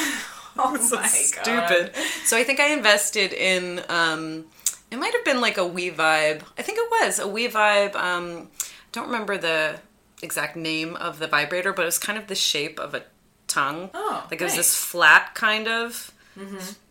[SPEAKER 3] oh
[SPEAKER 2] so
[SPEAKER 3] my God.
[SPEAKER 2] stupid. So I think I invested in um it might have been like a We Vibe. I think it was a We Vibe um don't remember the exact name of the vibrator, but it was kind of the shape of a tongue.
[SPEAKER 3] Oh,
[SPEAKER 2] like it was this flat kind of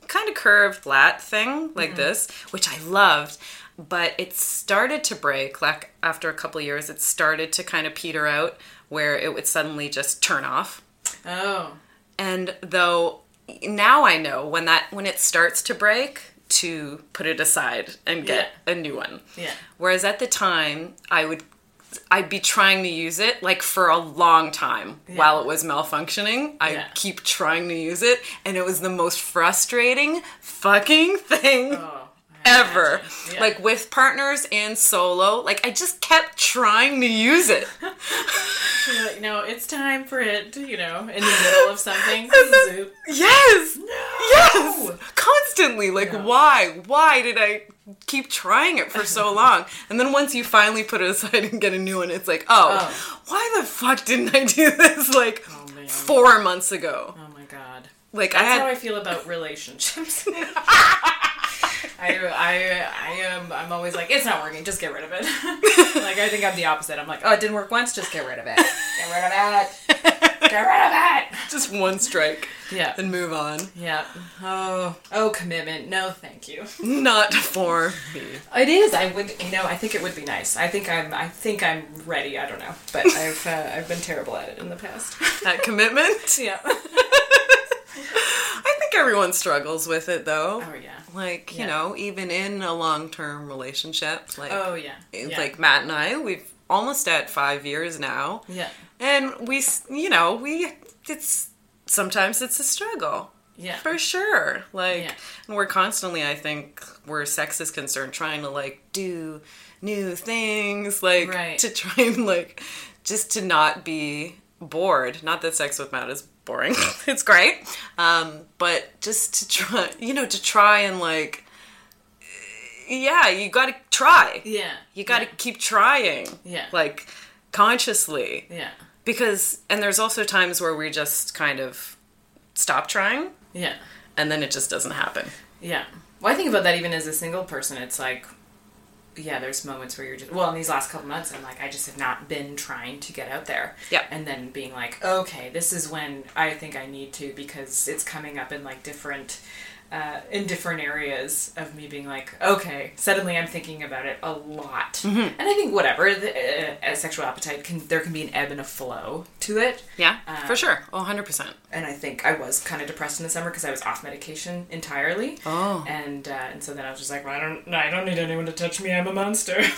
[SPEAKER 2] kind of curved flat thing like this, which I loved. But it started to break like after a couple years. It started to kind of peter out where it would suddenly just turn off.
[SPEAKER 3] oh
[SPEAKER 2] And though now I know when that when it starts to break to put it aside and get a new one.
[SPEAKER 3] Yeah.
[SPEAKER 2] Whereas at the time I would I'd be trying to use it like for a long time while it was malfunctioning. I'd
[SPEAKER 3] Yeah.
[SPEAKER 2] keep trying to use it and it was the most frustrating fucking thing
[SPEAKER 3] oh I
[SPEAKER 2] ever.
[SPEAKER 3] Yeah.
[SPEAKER 2] Like with partners and solo, like I just kept trying to use it.
[SPEAKER 3] Like, no it's time for it to, you know in the middle of something zoop.
[SPEAKER 2] Yes. Yes. Constantly. Like why? Why did I keep trying it for so long? And then once you finally put it aside and get a new one, it's like, oh,
[SPEAKER 3] Oh.
[SPEAKER 2] why the fuck didn't I do this like
[SPEAKER 3] Oh,
[SPEAKER 2] four months ago?
[SPEAKER 3] oh my god
[SPEAKER 2] Like I
[SPEAKER 3] that's
[SPEAKER 2] had
[SPEAKER 3] how I feel about relationships I, I, I am, I'm always like, it's not working, just get rid of it. like, I think I'm the opposite. I'm like, oh, it didn't work once, just get rid of it. Get rid of it. Get rid of it.
[SPEAKER 2] just one strike
[SPEAKER 3] Yeah.
[SPEAKER 2] and move on.
[SPEAKER 3] Yeah. Oh, oh, commitment. No, thank you.
[SPEAKER 2] Not for me.
[SPEAKER 3] It is. I would, you know, I think it would be nice. I think I'm, I think I'm ready. I don't know, but I've, uh, I've been terrible at it in the past.
[SPEAKER 2] That commitment.
[SPEAKER 3] yeah.
[SPEAKER 2] I think everyone struggles with it though.
[SPEAKER 3] Oh yeah.
[SPEAKER 2] Like, you know, even in a long term relationship, like
[SPEAKER 3] Oh yeah. Yeah.
[SPEAKER 2] like Matt and I, we've almost at five years now,
[SPEAKER 3] Yeah.
[SPEAKER 2] and we, you know, we it's sometimes it's a struggle
[SPEAKER 3] Yeah.
[SPEAKER 2] for sure. Like,
[SPEAKER 3] Yeah.
[SPEAKER 2] and we're constantly, I think, where sex is concerned, trying to like do new things, like
[SPEAKER 3] Right.
[SPEAKER 2] to try and like just to not be bored. Not that sex with Matt is boring; it's great, um, but just to try, you know, to try and like. Yeah, you got to try.
[SPEAKER 3] Yeah.
[SPEAKER 2] You got to
[SPEAKER 3] yeah.
[SPEAKER 2] keep trying.
[SPEAKER 3] Yeah.
[SPEAKER 2] Like consciously.
[SPEAKER 3] Yeah.
[SPEAKER 2] Because and there's also times where we just kind of stop trying
[SPEAKER 3] Yeah.
[SPEAKER 2] and then it just doesn't happen.
[SPEAKER 3] Yeah. Well, I think about that even as a single person. It's like, yeah, there's moments where you're just, well, in these last couple months, I'm like, I just have not been trying to get out there.
[SPEAKER 2] Yeah.
[SPEAKER 3] And then being like, okay, this is when I think I need to because it's coming up in like different, uh, in different areas of me being like, okay, suddenly I'm thinking about it a lot.
[SPEAKER 2] Mm-hmm.
[SPEAKER 3] And I think whatever, the, uh, a sexual appetite can, there can be an ebb and a flow to it.
[SPEAKER 2] Yeah,
[SPEAKER 3] Um,
[SPEAKER 2] for sure. Oh, 100%.
[SPEAKER 3] and I think I was kind of depressed in the summer because I was off medication entirely.
[SPEAKER 2] Oh.
[SPEAKER 3] And uh, and so then I was just like, well, I don't, I don't need anyone to touch me. I'm a monster.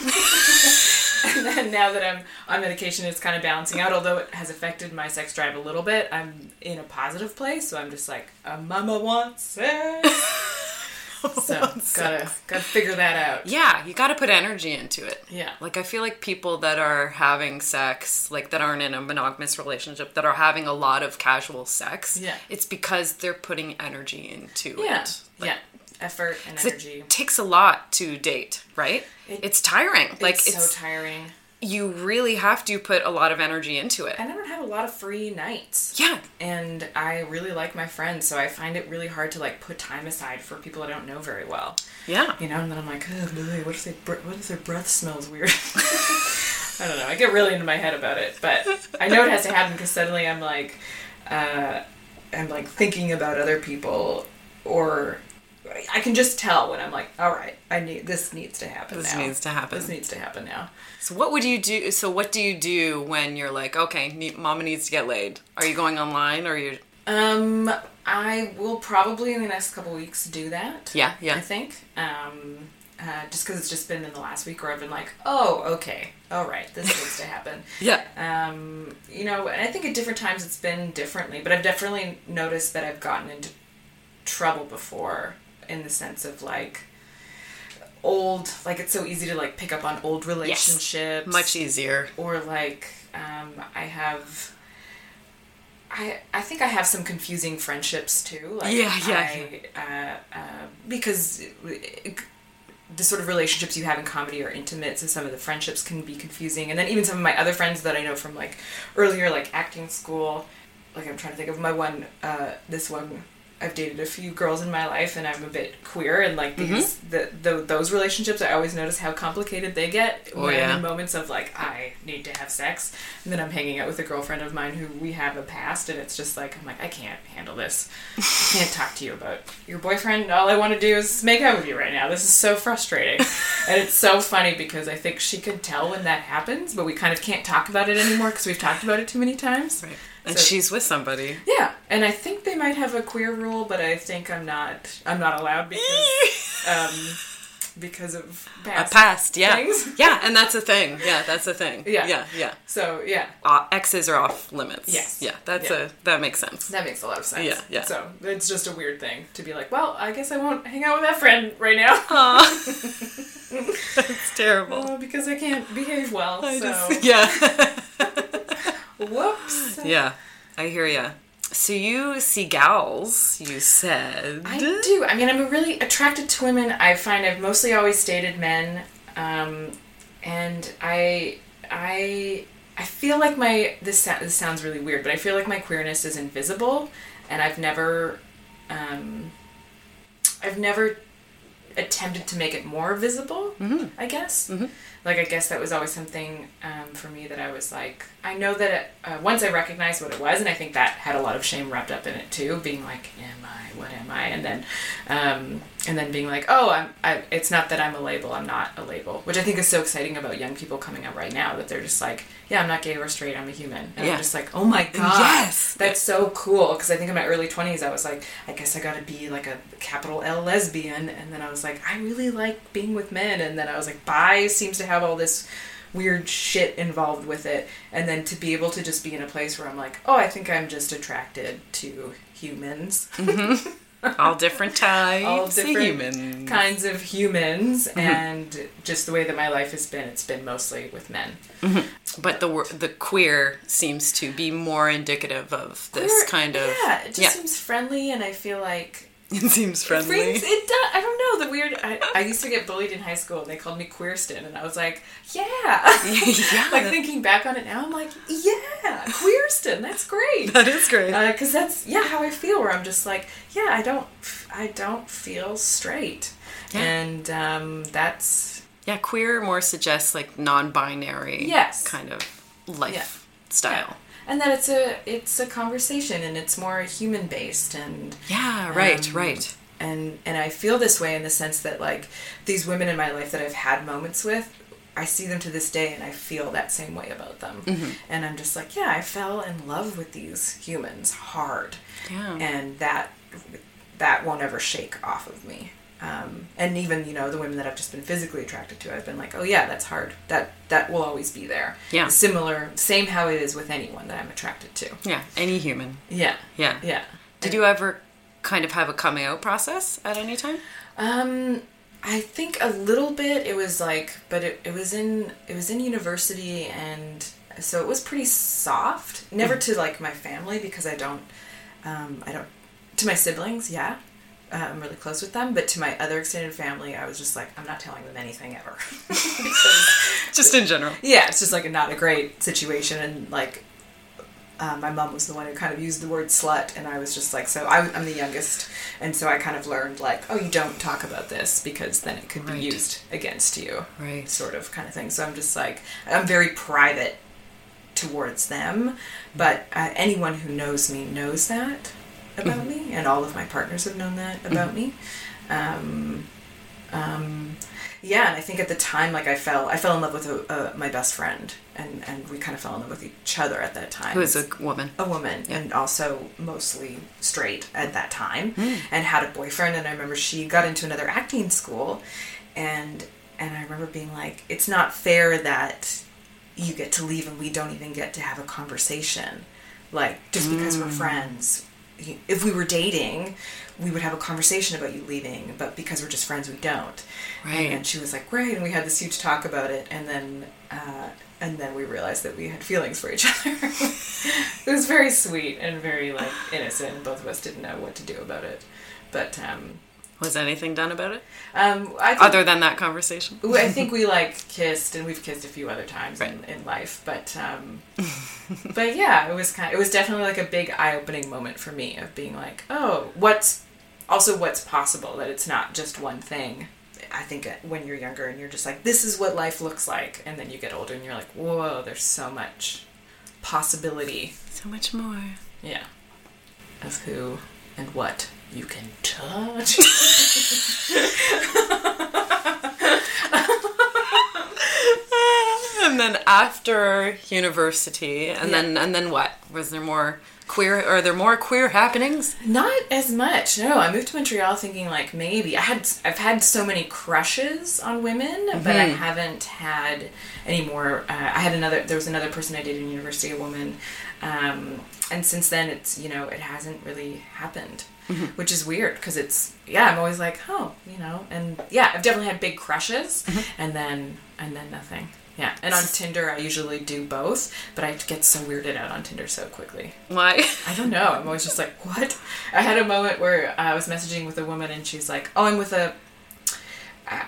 [SPEAKER 3] and then now that I'm on medication, it's kind of balancing out. Although it has affected my sex drive a little bit, I'm in a positive place. So I'm just like, a mama wants sex. so gotta gotta figure that out.
[SPEAKER 2] Yeah, you got to put energy into it.
[SPEAKER 3] Yeah.
[SPEAKER 2] Like I feel like people that are having sex, like that aren't in a monogamous relationship, that are having a lot of casual sex,
[SPEAKER 3] Yeah.
[SPEAKER 2] it's because they're putting energy into
[SPEAKER 3] Yeah.
[SPEAKER 2] it. Like,
[SPEAKER 3] yeah. Effort and energy.
[SPEAKER 2] It takes a lot to date, right?
[SPEAKER 3] It-
[SPEAKER 2] it's tiring. Like
[SPEAKER 3] it's,
[SPEAKER 2] it's,
[SPEAKER 3] so tiring.
[SPEAKER 2] you really have to put a lot of energy into it.
[SPEAKER 3] and I don't have a lot of free nights.
[SPEAKER 2] Yeah.
[SPEAKER 3] And I really like my friends, so I find it really hard to like put time aside for people I don't know very well.
[SPEAKER 2] Yeah.
[SPEAKER 3] You know, and then I'm like, oh, boy, what if they, what if their breath smells weird? I don't know. I get really into my head about it, but I know it has to happen because suddenly I'm like, uh, I'm like thinking about other people, or I can just tell when I'm like, all right, I need this needs to happen.
[SPEAKER 2] This
[SPEAKER 3] now.
[SPEAKER 2] needs to happen.
[SPEAKER 3] This needs to happen now.
[SPEAKER 2] So what would you do? So what do you do when you're like, okay, ne- mama needs to get laid? Are you going online or are you?
[SPEAKER 3] Um, I will probably in the next couple weeks do that.
[SPEAKER 2] Yeah, yeah.
[SPEAKER 3] I think. Um, uh, just because it's just been in the last week where I've been like, oh, okay, all right, this needs to happen.
[SPEAKER 2] Yeah.
[SPEAKER 3] Um, you know, and I think at different times it's been differently, but I've definitely noticed that I've gotten into trouble before in the sense of like old, like it's so easy to like pick up on old relationships.
[SPEAKER 2] Much easier.
[SPEAKER 3] Or like, um, I have. I, I think I have some confusing friendships too. Like
[SPEAKER 2] Yeah, yeah.
[SPEAKER 3] I, uh, uh, because it- the sort of relationships you have in comedy are intimate, so some of the friendships can be confusing. And then even some of my other friends that I know from like earlier, like acting school, like I'm trying to think of my one, uh, this one. I've dated a few girls in my life, and I'm a bit queer, and like mm-hmm. these, the, the those relationships, I always notice how complicated they get
[SPEAKER 2] Oh,
[SPEAKER 3] when
[SPEAKER 2] yeah.
[SPEAKER 3] In moments of like I need to have sex, and then I'm hanging out with a girlfriend of mine who we have a past, and it's just like I'm like I can't handle this. I can't talk to you about your boyfriend. All I want to do is make out with you right now. This is so frustrating, and it's so funny because I think she could tell when that happens, but we kind of can't talk about it anymore because we've talked about it too many times.
[SPEAKER 2] Right. And
[SPEAKER 3] So-
[SPEAKER 2] she's with somebody.
[SPEAKER 3] Yeah, and I think they might have a queer rule, but I think I'm not. I'm not allowed because um, because of
[SPEAKER 2] A
[SPEAKER 3] past.
[SPEAKER 2] past, yeah.
[SPEAKER 3] things.
[SPEAKER 2] Yeah, and that's a thing. Yeah, that's a thing.
[SPEAKER 3] Yeah.
[SPEAKER 2] Yeah, yeah.
[SPEAKER 3] So yeah,
[SPEAKER 2] Uh, exes are off limits.
[SPEAKER 3] Yes.
[SPEAKER 2] Yeah, that's
[SPEAKER 3] Yeah.
[SPEAKER 2] a that makes sense.
[SPEAKER 3] that makes a lot of sense.
[SPEAKER 2] Yeah, yeah.
[SPEAKER 3] So it's just a weird thing to be like, well, I guess I won't hang out with that friend right now
[SPEAKER 2] It's terrible.
[SPEAKER 3] uh, because I can't behave well.
[SPEAKER 2] I
[SPEAKER 3] so
[SPEAKER 2] just- yeah.
[SPEAKER 3] Whoops.
[SPEAKER 2] yeah. I hear ya. So you see gals, you said.
[SPEAKER 3] I do. I mean, I'm really attracted to women. I find I've mostly always dated men, um, and I, I, I feel like my this this sounds really weird, but I feel like my queerness is invisible, and I've never, um, I've never attempted to make it more visible. I guess. Like I guess that was always something um, for me that I was like, I know that it, uh, once I recognized what it was, and I think that had a lot of shame wrapped up in it too, being like, am I? What am I? And then, um, and then being like, oh, I'm. I, it's not that I'm a label. I'm not a label, which I think is so exciting about young people coming up right now that they're just like, yeah, I'm not gay or straight. I'm a human. And
[SPEAKER 2] Yeah.
[SPEAKER 3] I'm just like, oh my god,
[SPEAKER 2] Yes.
[SPEAKER 3] that's so cool. Because I think in my early twenties, I was like, I guess I got to be like a capital L lesbian, and then I was like, I really like being with men, and then I was like, bi seems to have all this weird shit involved with it, and then to be able to just be in a place where I'm like, oh, I think I'm just attracted to humans, mm-hmm.
[SPEAKER 2] all different types
[SPEAKER 3] all
[SPEAKER 2] of
[SPEAKER 3] different
[SPEAKER 2] humans.
[SPEAKER 3] kinds of humans, mm-hmm. and just the way that my life has been, it's been mostly with men. Mm-hmm.
[SPEAKER 2] But the the queer seems to be more indicative of this
[SPEAKER 3] Queer-
[SPEAKER 2] kind of
[SPEAKER 3] yeah, it just
[SPEAKER 2] yeah.
[SPEAKER 3] seems friendly, and I feel like
[SPEAKER 2] It seems friendly.
[SPEAKER 3] Brings, it does. I don't know the weird. I, I used to get bullied in high school, and they called me Queerston, and I was like, yeah.
[SPEAKER 2] yeah,
[SPEAKER 3] like thinking back on it now, I'm like, yeah, Queerston. That's great.
[SPEAKER 2] that is great.
[SPEAKER 3] Because that's yeah how I feel. Where I'm just like, yeah, I don't, I don't feel straight,
[SPEAKER 2] Yeah.
[SPEAKER 3] and um, that's
[SPEAKER 2] yeah, queer more suggests like non-binary
[SPEAKER 3] Yes.
[SPEAKER 2] kind of lifestyle.
[SPEAKER 3] And that it's a it's a conversation, and it's more human based, and
[SPEAKER 2] Yeah, right,
[SPEAKER 3] Um,
[SPEAKER 2] right.
[SPEAKER 3] and and I feel this way in the sense that like these women in my life that I've had moments with, I see them to this day and I feel that same way about them.
[SPEAKER 2] Mm-hmm.
[SPEAKER 3] And I'm just like, yeah, I fell in love with these humans hard,
[SPEAKER 2] Yeah.
[SPEAKER 3] and that that won't ever shake off of me. Um, and even you know the women that I've just been physically attracted to, I've been like, oh yeah, that's hard. That that will always be there.
[SPEAKER 2] Yeah.
[SPEAKER 3] Similar, same how it is with anyone that I'm attracted to.
[SPEAKER 2] yeah, any human.
[SPEAKER 3] Yeah.
[SPEAKER 2] Yeah.
[SPEAKER 3] Yeah.
[SPEAKER 2] Did you ever kind of have a coming out process at any time?
[SPEAKER 3] Um, I think a little bit. It was like, but it, it was in it was in university, and so it was pretty soft. Never to like my family because I don't, um, I don't to my siblings, yeah, uh, I'm really close with them, but to my other extended family, I was just like, I'm not telling them anything ever.
[SPEAKER 2] Just in general.
[SPEAKER 3] yeah, it's just like a not a great situation, and like. Uh, my mom was the one who kind of used the word slut, and I was just like, so I, I'm the youngest, and so I kind of learned like, oh, you don't talk about this because then it could
[SPEAKER 2] Right.
[SPEAKER 3] be used against you
[SPEAKER 2] Right.
[SPEAKER 3] sort of kind of thing. So I'm just like, I'm very private towards them, but uh, anyone who knows me knows that about me, and all of my partners have known that about me. Um, um, yeah, and I think at the time, like I fell, I fell in love with a, uh, my best friend, and and we kind of fell in love with each other at that time.
[SPEAKER 2] Who is a woman?
[SPEAKER 3] a woman and also mostly straight at that time and had a boyfriend and I remember she got into another acting school and and I remember being like it's not fair that you get to leave and we don't even get to have a conversation like just because we're friends y- if we were dating we would have a conversation about you leaving but because we're just friends we don't.
[SPEAKER 2] Right.
[SPEAKER 3] and she was like great and we had this huge talk about it and then uh, and then we realized that we had feelings for each other. It was very sweet and very like innocent both of us didn't know what to do about it. But um,
[SPEAKER 2] Was anything done about it
[SPEAKER 3] um, I think,
[SPEAKER 2] other than that conversation?
[SPEAKER 3] I think we like kissed and we've kissed a few other times in,
[SPEAKER 2] Right.
[SPEAKER 3] in life but um, but yeah it was kind it was definitely like a big eye-opening moment for me of being like oh what's also what's possible that it's not just one thing i think when you're younger and you're just like this is what life looks like and then you get older and you're like whoa there's so much possibility
[SPEAKER 2] So much more.
[SPEAKER 3] yeah of who and what you can touch
[SPEAKER 2] And then after university, and
[SPEAKER 3] Yeah.
[SPEAKER 2] then and then what? Was there more queer? Are there more queer happenings?
[SPEAKER 3] Not as much. No, I moved to Montreal thinking like maybe I had I've had so many crushes on women, but I haven't had any more. Uh, I had another. There was another person I dated in university, a woman, um, and since then it's you know it hasn't really happened, Mm-hmm. which is weird because it's yeah I'm always like oh you know and yeah I've definitely had big crushes mm-hmm. and then and then nothing. Yeah, and on Tinder I usually do both, but I get so weirded out on Tinder so quickly.
[SPEAKER 2] Why?
[SPEAKER 3] I don't know. I'm always just like, what? I had a moment where I was messaging with a woman and she's like, oh, I'm with a.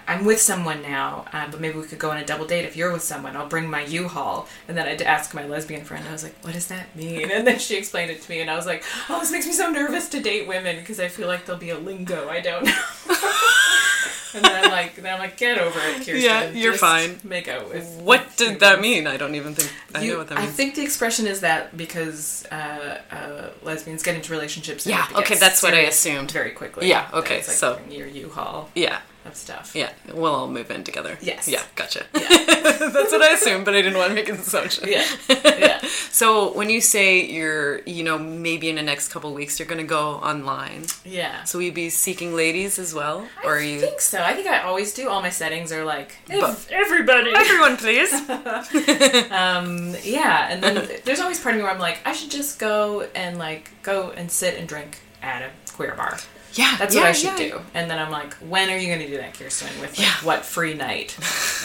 [SPEAKER 3] I'm with someone now, uh, but maybe we could go on a double date if you're with someone. I'll bring my U-Haul. And then I had to ask my lesbian friend. I was like, what does that mean? And then she explained it to me, and I was like, oh, this makes me so nervous to date women because I feel like there'll be a lingo I don't know. and then I'm like, then I'm like, get over it, Kirsten.
[SPEAKER 2] Yeah, you're
[SPEAKER 3] Just
[SPEAKER 2] fine.
[SPEAKER 3] Make out with.
[SPEAKER 2] What did
[SPEAKER 3] humans."
[SPEAKER 2] that mean? I don't even think I
[SPEAKER 3] You-
[SPEAKER 2] know what that means.
[SPEAKER 3] I think the expression is that because uh, uh, lesbians get into relationships.
[SPEAKER 2] Yeah, okay, that's what I assumed.
[SPEAKER 3] Very quickly.
[SPEAKER 2] Yeah, okay,
[SPEAKER 3] like
[SPEAKER 2] so-
[SPEAKER 3] your U-Haul
[SPEAKER 2] yeah,
[SPEAKER 3] of stuff.
[SPEAKER 2] yeah. We'll all move in together.
[SPEAKER 3] Yes.
[SPEAKER 2] Yeah, gotcha. Yeah. that's what I assumed, but I didn't want to make an assumption.
[SPEAKER 3] Yeah. Yeah.
[SPEAKER 2] So when you say you're, you know, maybe in the next couple weeks you're going to go online,
[SPEAKER 3] Yeah.
[SPEAKER 2] so will you be seeking ladies as well, or are you?
[SPEAKER 3] think so. I think I always do. All my settings are like "Ev- everybody.
[SPEAKER 2] Everyone, please.
[SPEAKER 3] Um, yeah, and then there's always part of me where I'm like, I should just go and like go and sit and drink at a queer bar.
[SPEAKER 2] Yeah,
[SPEAKER 3] That's
[SPEAKER 2] yeah,
[SPEAKER 3] what I should
[SPEAKER 2] yeah.
[SPEAKER 3] do. And then I'm like, when are you going to do that, Kirsten? With like,
[SPEAKER 2] Yeah.
[SPEAKER 3] what free night?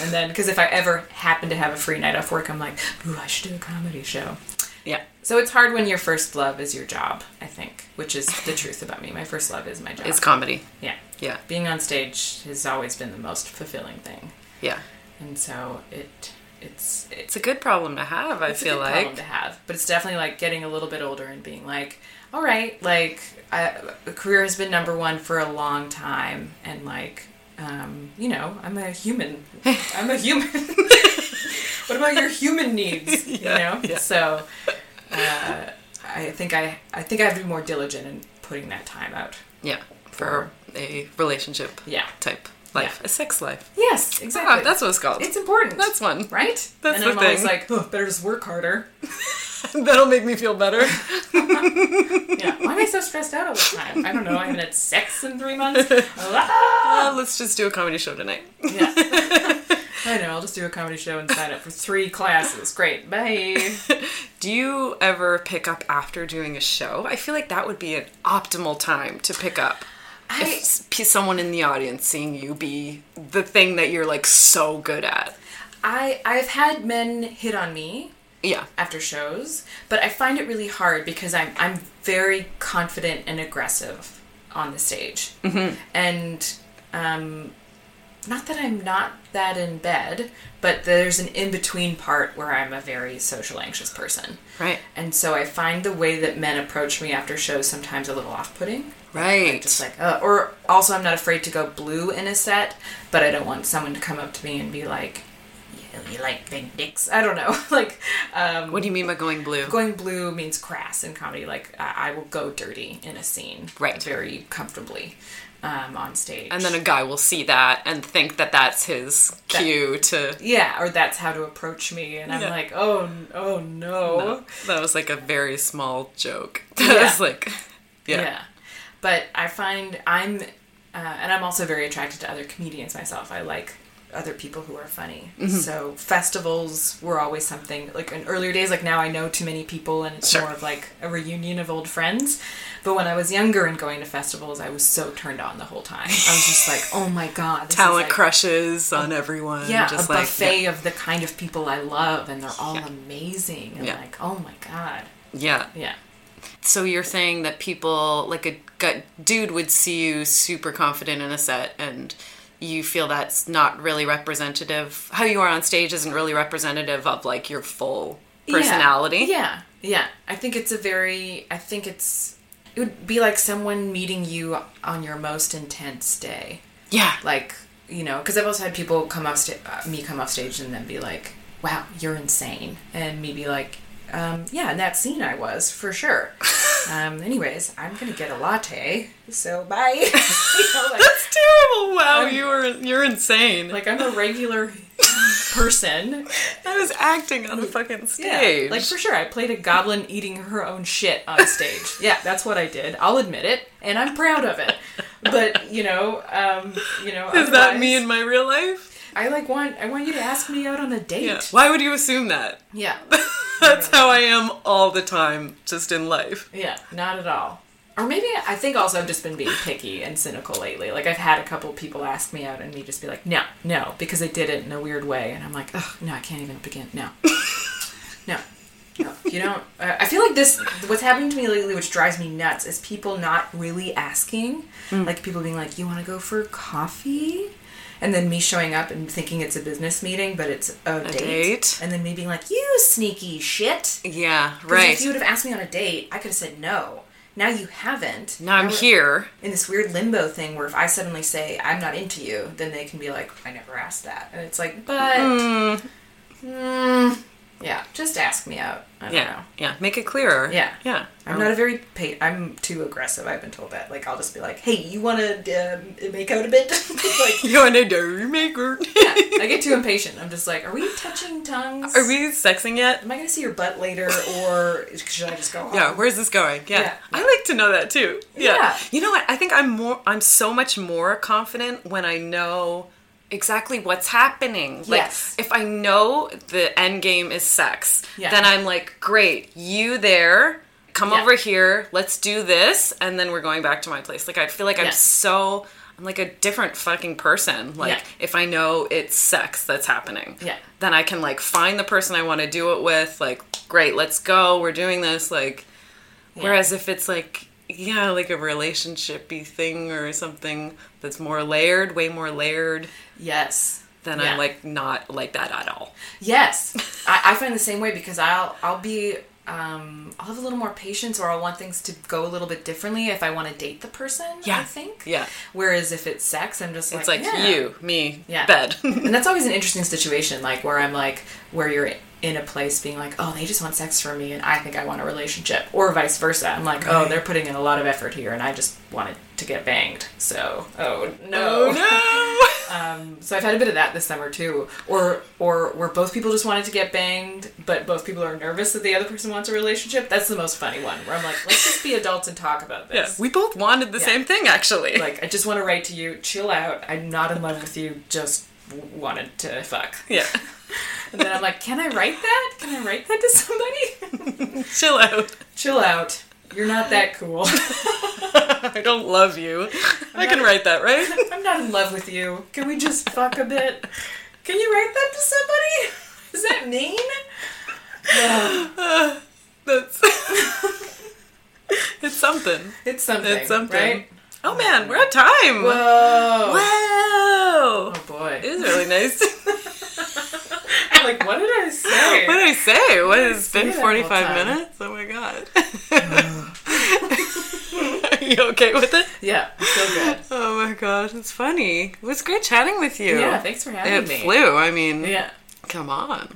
[SPEAKER 3] and then, because if I ever happen to have a free night off work, I'm like, ooh, I should do a comedy show.
[SPEAKER 2] Yeah.
[SPEAKER 3] So it's hard when your first love is your job, I think, which is the truth about me. My first love is my job.
[SPEAKER 2] It's comedy.
[SPEAKER 3] yeah.
[SPEAKER 2] Yeah,
[SPEAKER 3] Being on stage has always been the most fulfilling thing.
[SPEAKER 2] yeah.
[SPEAKER 3] And so it it's it's
[SPEAKER 2] It's a good problem to have. I
[SPEAKER 3] it's
[SPEAKER 2] feel
[SPEAKER 3] a good
[SPEAKER 2] like.
[SPEAKER 3] problem to have, but it's definitely like getting a little bit older and being like, all right, like I, a career has been number one for a long time, and like, um, you know, I'm a human. I'm a human. what about your human needs?
[SPEAKER 2] Yeah,
[SPEAKER 3] you know,
[SPEAKER 2] yeah.
[SPEAKER 3] so uh, I think I I think I have to be more diligent in putting that time out.
[SPEAKER 2] Yeah, for a relationship
[SPEAKER 3] Yeah.
[SPEAKER 2] type life,
[SPEAKER 3] Yeah.
[SPEAKER 2] a sex life.
[SPEAKER 3] Yes,
[SPEAKER 2] Ah,
[SPEAKER 3] exactly.
[SPEAKER 2] that's what it's called.
[SPEAKER 3] it's important.
[SPEAKER 2] That's one.
[SPEAKER 3] right.
[SPEAKER 2] That's
[SPEAKER 3] and
[SPEAKER 2] the
[SPEAKER 3] I'm always
[SPEAKER 2] thing.
[SPEAKER 3] like, oh, better just work harder.
[SPEAKER 2] That'll make me feel better.
[SPEAKER 3] Yeah. Why am I so stressed out all the time? I don't know. I haven't had sex in three months. Ah!
[SPEAKER 2] Uh, let's just do a comedy show tonight.
[SPEAKER 3] Yeah. I know. I'll just do a comedy show and sign up for three classes. Great. Bye.
[SPEAKER 2] Do you ever pick up after doing a show? I feel like that would be an optimal time to pick up.
[SPEAKER 3] I,
[SPEAKER 2] If someone in the audience seeing you be the thing that you're like so good at.
[SPEAKER 3] I I've had men hit on me
[SPEAKER 2] Yeah.
[SPEAKER 3] after shows, but I find it really hard because I'm I'm very confident and aggressive on the stage. And um, not that I'm not that in bed, but there's an in between part where I'm a very social anxious person.
[SPEAKER 2] Right.
[SPEAKER 3] And so I find the way that men approach me after shows sometimes a little off putting.
[SPEAKER 2] Right.
[SPEAKER 3] Just like, uh, or also I'm not afraid to go blue in a set, but I don't want someone to come up to me and be like, you, you like big dicks? I don't know. like, um,
[SPEAKER 2] what do you mean by going blue?
[SPEAKER 3] going blue means crass in comedy. Like, I, I will go dirty in a scene.
[SPEAKER 2] Right.
[SPEAKER 3] Very comfortably um, on stage.
[SPEAKER 2] and then a guy will see that and think that that's his cue to.
[SPEAKER 3] yeah, or that's how to approach me. And I'm
[SPEAKER 2] Yeah.
[SPEAKER 3] like, oh, oh no.
[SPEAKER 2] That was like a very small joke.
[SPEAKER 3] Yeah.
[SPEAKER 2] That was like, yeah.
[SPEAKER 3] Yeah. But I find I'm, uh, and I'm also very attracted to other comedians myself. I like other people who are funny.
[SPEAKER 2] Mm-hmm.
[SPEAKER 3] So festivals were always something, like in earlier days, like now I know too many people and it's
[SPEAKER 2] Sure.
[SPEAKER 3] more of like a reunion of old friends. But when I was younger and going to festivals, I was so turned on the whole time. I was just like, oh my god.
[SPEAKER 2] Talent
[SPEAKER 3] like,
[SPEAKER 2] crushes on everyone.
[SPEAKER 3] Yeah,
[SPEAKER 2] just
[SPEAKER 3] a
[SPEAKER 2] like,
[SPEAKER 3] buffet of the kind of people I love, and they're all
[SPEAKER 2] Yeah.
[SPEAKER 3] amazing. And
[SPEAKER 2] Yeah.
[SPEAKER 3] like, oh my god.
[SPEAKER 2] Yeah.
[SPEAKER 3] Yeah.
[SPEAKER 2] So you're saying that people, like a gut dude, would see you super confident in a set, and you feel that's not really representative. How you are on stage isn't really representative of like your full personality.
[SPEAKER 3] Yeah, yeah. I think it's a very. I think it's. It would be like someone meeting you on your most intense day.
[SPEAKER 2] Yeah.
[SPEAKER 3] Like you know, because I've also had people come up, sta- uh, me come off stage and then be like, "Wow, you're insane," and me be like, um, "Yeah, in that scene I was for sure." um, anyways, I'm gonna get a latte, so bye. you know, like,
[SPEAKER 2] That's terrible. Wow, you were you're insane.
[SPEAKER 3] like I'm a regular person.
[SPEAKER 2] I was acting on a fucking stage.
[SPEAKER 3] Yeah, like for sure. I played a goblin eating her own shit on stage. yeah, that's what I did. I'll admit it, and I'm proud of it. But you know, um, you know,
[SPEAKER 2] Is that me in my real life?
[SPEAKER 3] I like want I want you to ask me out on a date.
[SPEAKER 2] Yeah. Why would you assume that?
[SPEAKER 3] Yeah,
[SPEAKER 2] That's how I am all the time, just in life.
[SPEAKER 3] yeah, not at all. Or maybe I think also I've just been being picky and cynical lately. Like I've had a couple people ask me out and me just be like, no, no, because they did it in a weird way, and I'm like, oh no, I can't even begin. No, no. No, you don't. I I feel like this. What's happening to me lately, which drives me nuts, is people not really asking. Mm. Like people being like, "You want to go for coffee?" And then me showing up and thinking it's a business meeting, but it's a, date.
[SPEAKER 2] date.
[SPEAKER 3] And then me being like, "You sneaky shit!"
[SPEAKER 2] Yeah, right.
[SPEAKER 3] If you would have asked me on a date, I could have said no. Now you haven't.
[SPEAKER 2] now I'm here.
[SPEAKER 3] in this weird limbo thing where if I suddenly say I'm not into you, then they can be like, I never asked that, and it's like, but, mm, yeah, just ask me out. I don't
[SPEAKER 2] Yeah,
[SPEAKER 3] know.
[SPEAKER 2] yeah. Make it clearer.
[SPEAKER 3] Yeah.
[SPEAKER 2] yeah.
[SPEAKER 3] I'm not a very pa- I'm too aggressive. I've been told that. Like I'll just be like, "Hey, you want to um, make out a bit?" like,
[SPEAKER 2] You're a dirty maker.
[SPEAKER 3] yeah, I get too impatient. I'm just like, "Are we touching tongues?
[SPEAKER 2] Are we sexing yet?
[SPEAKER 3] Am I gonna see your butt later, or should I just go? home?
[SPEAKER 2] Yeah, where's this going? Yeah.
[SPEAKER 3] Yeah.
[SPEAKER 2] I like to know that too. Yeah.
[SPEAKER 3] Yeah.
[SPEAKER 2] You know what? I think I'm more I'm so much more confident when I know exactly what's happening. Like
[SPEAKER 3] Yes.
[SPEAKER 2] if I know the end game is sex,
[SPEAKER 3] Yeah.
[SPEAKER 2] then I'm like, "Great, you there. Come
[SPEAKER 3] Yeah.
[SPEAKER 2] over here. Let's do this." And then we're going back to my place. Like I feel like I'm
[SPEAKER 3] Yeah.
[SPEAKER 2] so I'm like a different fucking person. Like
[SPEAKER 3] Yeah.
[SPEAKER 2] if I know it's sex that's happening.
[SPEAKER 3] Yeah.
[SPEAKER 2] Then I can like find the person I want to do it with. Like, great, let's go. We're doing this. Like, Whereas if it's like, yeah, like a relationshipy thing or something that's more layered, way more layered,
[SPEAKER 3] Yes.
[SPEAKER 2] then
[SPEAKER 3] Yeah.
[SPEAKER 2] I'm like not like that at all.
[SPEAKER 3] Yes, I, I find the same way because I'll I'll be um I'll have a little more patience or I'll want things to go a little bit differently if I want to date the person.
[SPEAKER 2] Yeah.
[SPEAKER 3] I think.
[SPEAKER 2] Yeah.
[SPEAKER 3] Whereas if it's sex, I'm just like
[SPEAKER 2] It's like
[SPEAKER 3] yeah.
[SPEAKER 2] you, me,
[SPEAKER 3] Yeah.
[SPEAKER 2] bed.
[SPEAKER 3] and that's always an interesting situation, like where I'm like where you're in a place being like, oh, they just want sex from me, and I think I want a relationship, or vice versa. I'm like, oh, they're putting in a lot of effort here, and I just wanted to get banged. So, oh no,
[SPEAKER 2] oh
[SPEAKER 3] Um, so I've had a bit of that this summer too, or or where both people just wanted to get banged, but both people are nervous that the other person wants a relationship. That's the most funny one. Where I'm like, let's just be adults and talk about
[SPEAKER 2] no! Yeah,
[SPEAKER 3] this.
[SPEAKER 2] we both wanted the
[SPEAKER 3] Yeah.
[SPEAKER 2] same thing actually.
[SPEAKER 3] Like, I just want to write to you, chill out. I'm not in love with you. Just wanted to fuck.
[SPEAKER 2] yeah,
[SPEAKER 3] And then I'm like, can I write that? Can I write that to somebody?
[SPEAKER 2] chill out.
[SPEAKER 3] chill out. You're not that cool.
[SPEAKER 2] I don't love you. I can write that, right?
[SPEAKER 3] I'm not in love with you. Can we just fuck a bit? Can you write that to somebody? Is that mean?
[SPEAKER 2] That's it's something.
[SPEAKER 3] It's something.
[SPEAKER 2] It's something.
[SPEAKER 3] Right?
[SPEAKER 2] Oh man, we're at time.
[SPEAKER 3] Whoa.
[SPEAKER 2] Wow.
[SPEAKER 3] Oh boy.
[SPEAKER 2] It was really nice.
[SPEAKER 3] I'm like, what did I say?
[SPEAKER 2] what did I say? What has been 45 minutes? Oh my god. Are you okay with it?
[SPEAKER 3] yeah, so good.
[SPEAKER 2] Oh my gosh, it's funny. It was great chatting with you.
[SPEAKER 3] Yeah, thanks for having
[SPEAKER 2] It
[SPEAKER 3] me.
[SPEAKER 2] It flew. I mean,
[SPEAKER 3] Yeah.
[SPEAKER 2] come on.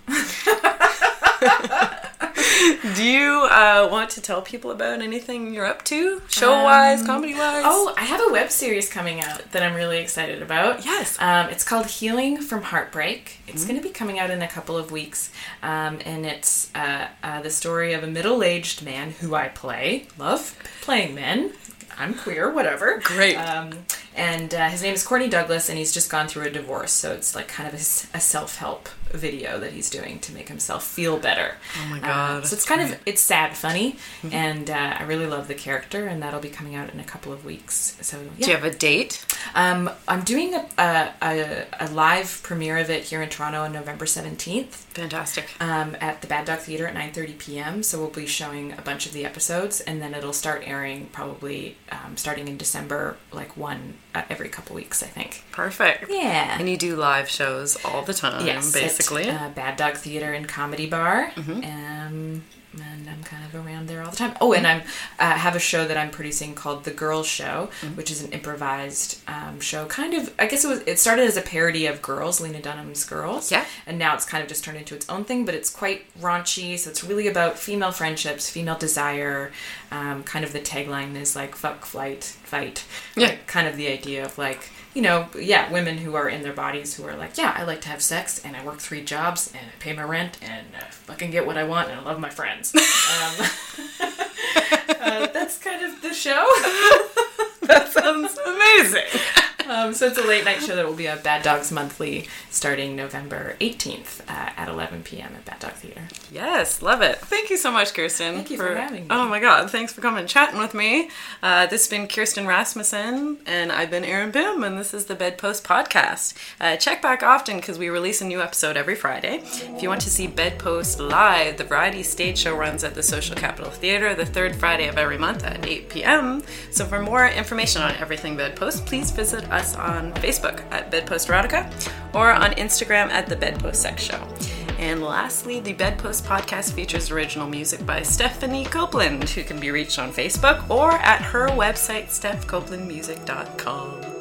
[SPEAKER 2] Do you uh, want to tell people about anything you're up to, show wise, comedy wise?
[SPEAKER 3] Oh, I have a web series coming out that I'm really excited about.
[SPEAKER 2] Yes.
[SPEAKER 3] Um, it's called Healing from Heartbreak. It's going to be coming out in a couple of weeks. Um, and it's uh, uh, the story of a middle aged man who I play. Love playing men. I'm queer, whatever.
[SPEAKER 2] Great.
[SPEAKER 3] Um, and uh, his name is Courtney Douglas, and he's just gone through a divorce. So it's like kind of a, self help video that he's doing to make himself feel better.
[SPEAKER 2] Oh my
[SPEAKER 3] Uh,
[SPEAKER 2] God,
[SPEAKER 3] so it's kind of it's sad, funny, and uh, I really love the character, and that'll be coming out in a couple of weeks. So yeah,
[SPEAKER 2] Do you have a date?
[SPEAKER 3] um, I'm doing a, a, a, a live premiere of it here in Toronto on November 17th
[SPEAKER 2] Fantastic.
[SPEAKER 3] um, at the Bad Dog Theatre at 9:30 p.m. So we'll be showing a bunch of the episodes, and then it'll start airing probably um, starting in December, like one uh, every couple weeks, I think.
[SPEAKER 2] Perfect.
[SPEAKER 3] Yeah.
[SPEAKER 2] And you do live shows all the time,
[SPEAKER 3] Yes,
[SPEAKER 2] basically.
[SPEAKER 3] at, uh, Bad Dog Theater and Comedy Bar.
[SPEAKER 2] Mm-hmm.
[SPEAKER 3] Um, and I'm kind of around there all the time. Oh, and I'm uh, have a show that I'm producing called The Girls Show,
[SPEAKER 2] Mm-hmm.
[SPEAKER 3] which is an improvised um, show. Kind of, I guess it was. It started as a parody of Girls, Lena Dunham's Girls.
[SPEAKER 2] Yeah.
[SPEAKER 3] And now it's kind of just turned into its own thing, but it's quite raunchy. So it's really about female friendships, female desire. Um, kind of the tagline is like "fuck, flight, fight."
[SPEAKER 2] Yeah.
[SPEAKER 3] Like, kind of the idea of like you know, yeah, women who are in their bodies who are like, yeah, I like to have sex and I work three jobs and I pay my rent and I fucking get what I want and I love my friends. um, uh, that's kind of the show.
[SPEAKER 2] that sounds amazing.
[SPEAKER 3] Um, so it's a late night show that will be a Bad Dogs Monthly starting November 18th uh, at 11 p.m. at Bad Dog Theater.
[SPEAKER 2] Yes, love it. Thank you so much, Kirsten.
[SPEAKER 3] Thank you for having me.
[SPEAKER 2] Oh my God, thanks for coming and chatting with me. Uh, this has been Kirsten Rasmussen, and I've been Erin Boom, and this is the Bedpost Podcast. Uh, check back often because we release a new episode every Friday. If you want to see Bedpost live, the variety stage show runs at the Social Capital Theater the third Friday of every month at 8 p.m. So for more information on everything Bedpost, please visit us on Facebook at Bedpost Erotica or on Instagram at the Bedpost Sex Show. And lastly, the Bedpost podcast features original music by Stephanie Copeland, who can be reached on Facebook or at her website, stephcopelandmusic.com.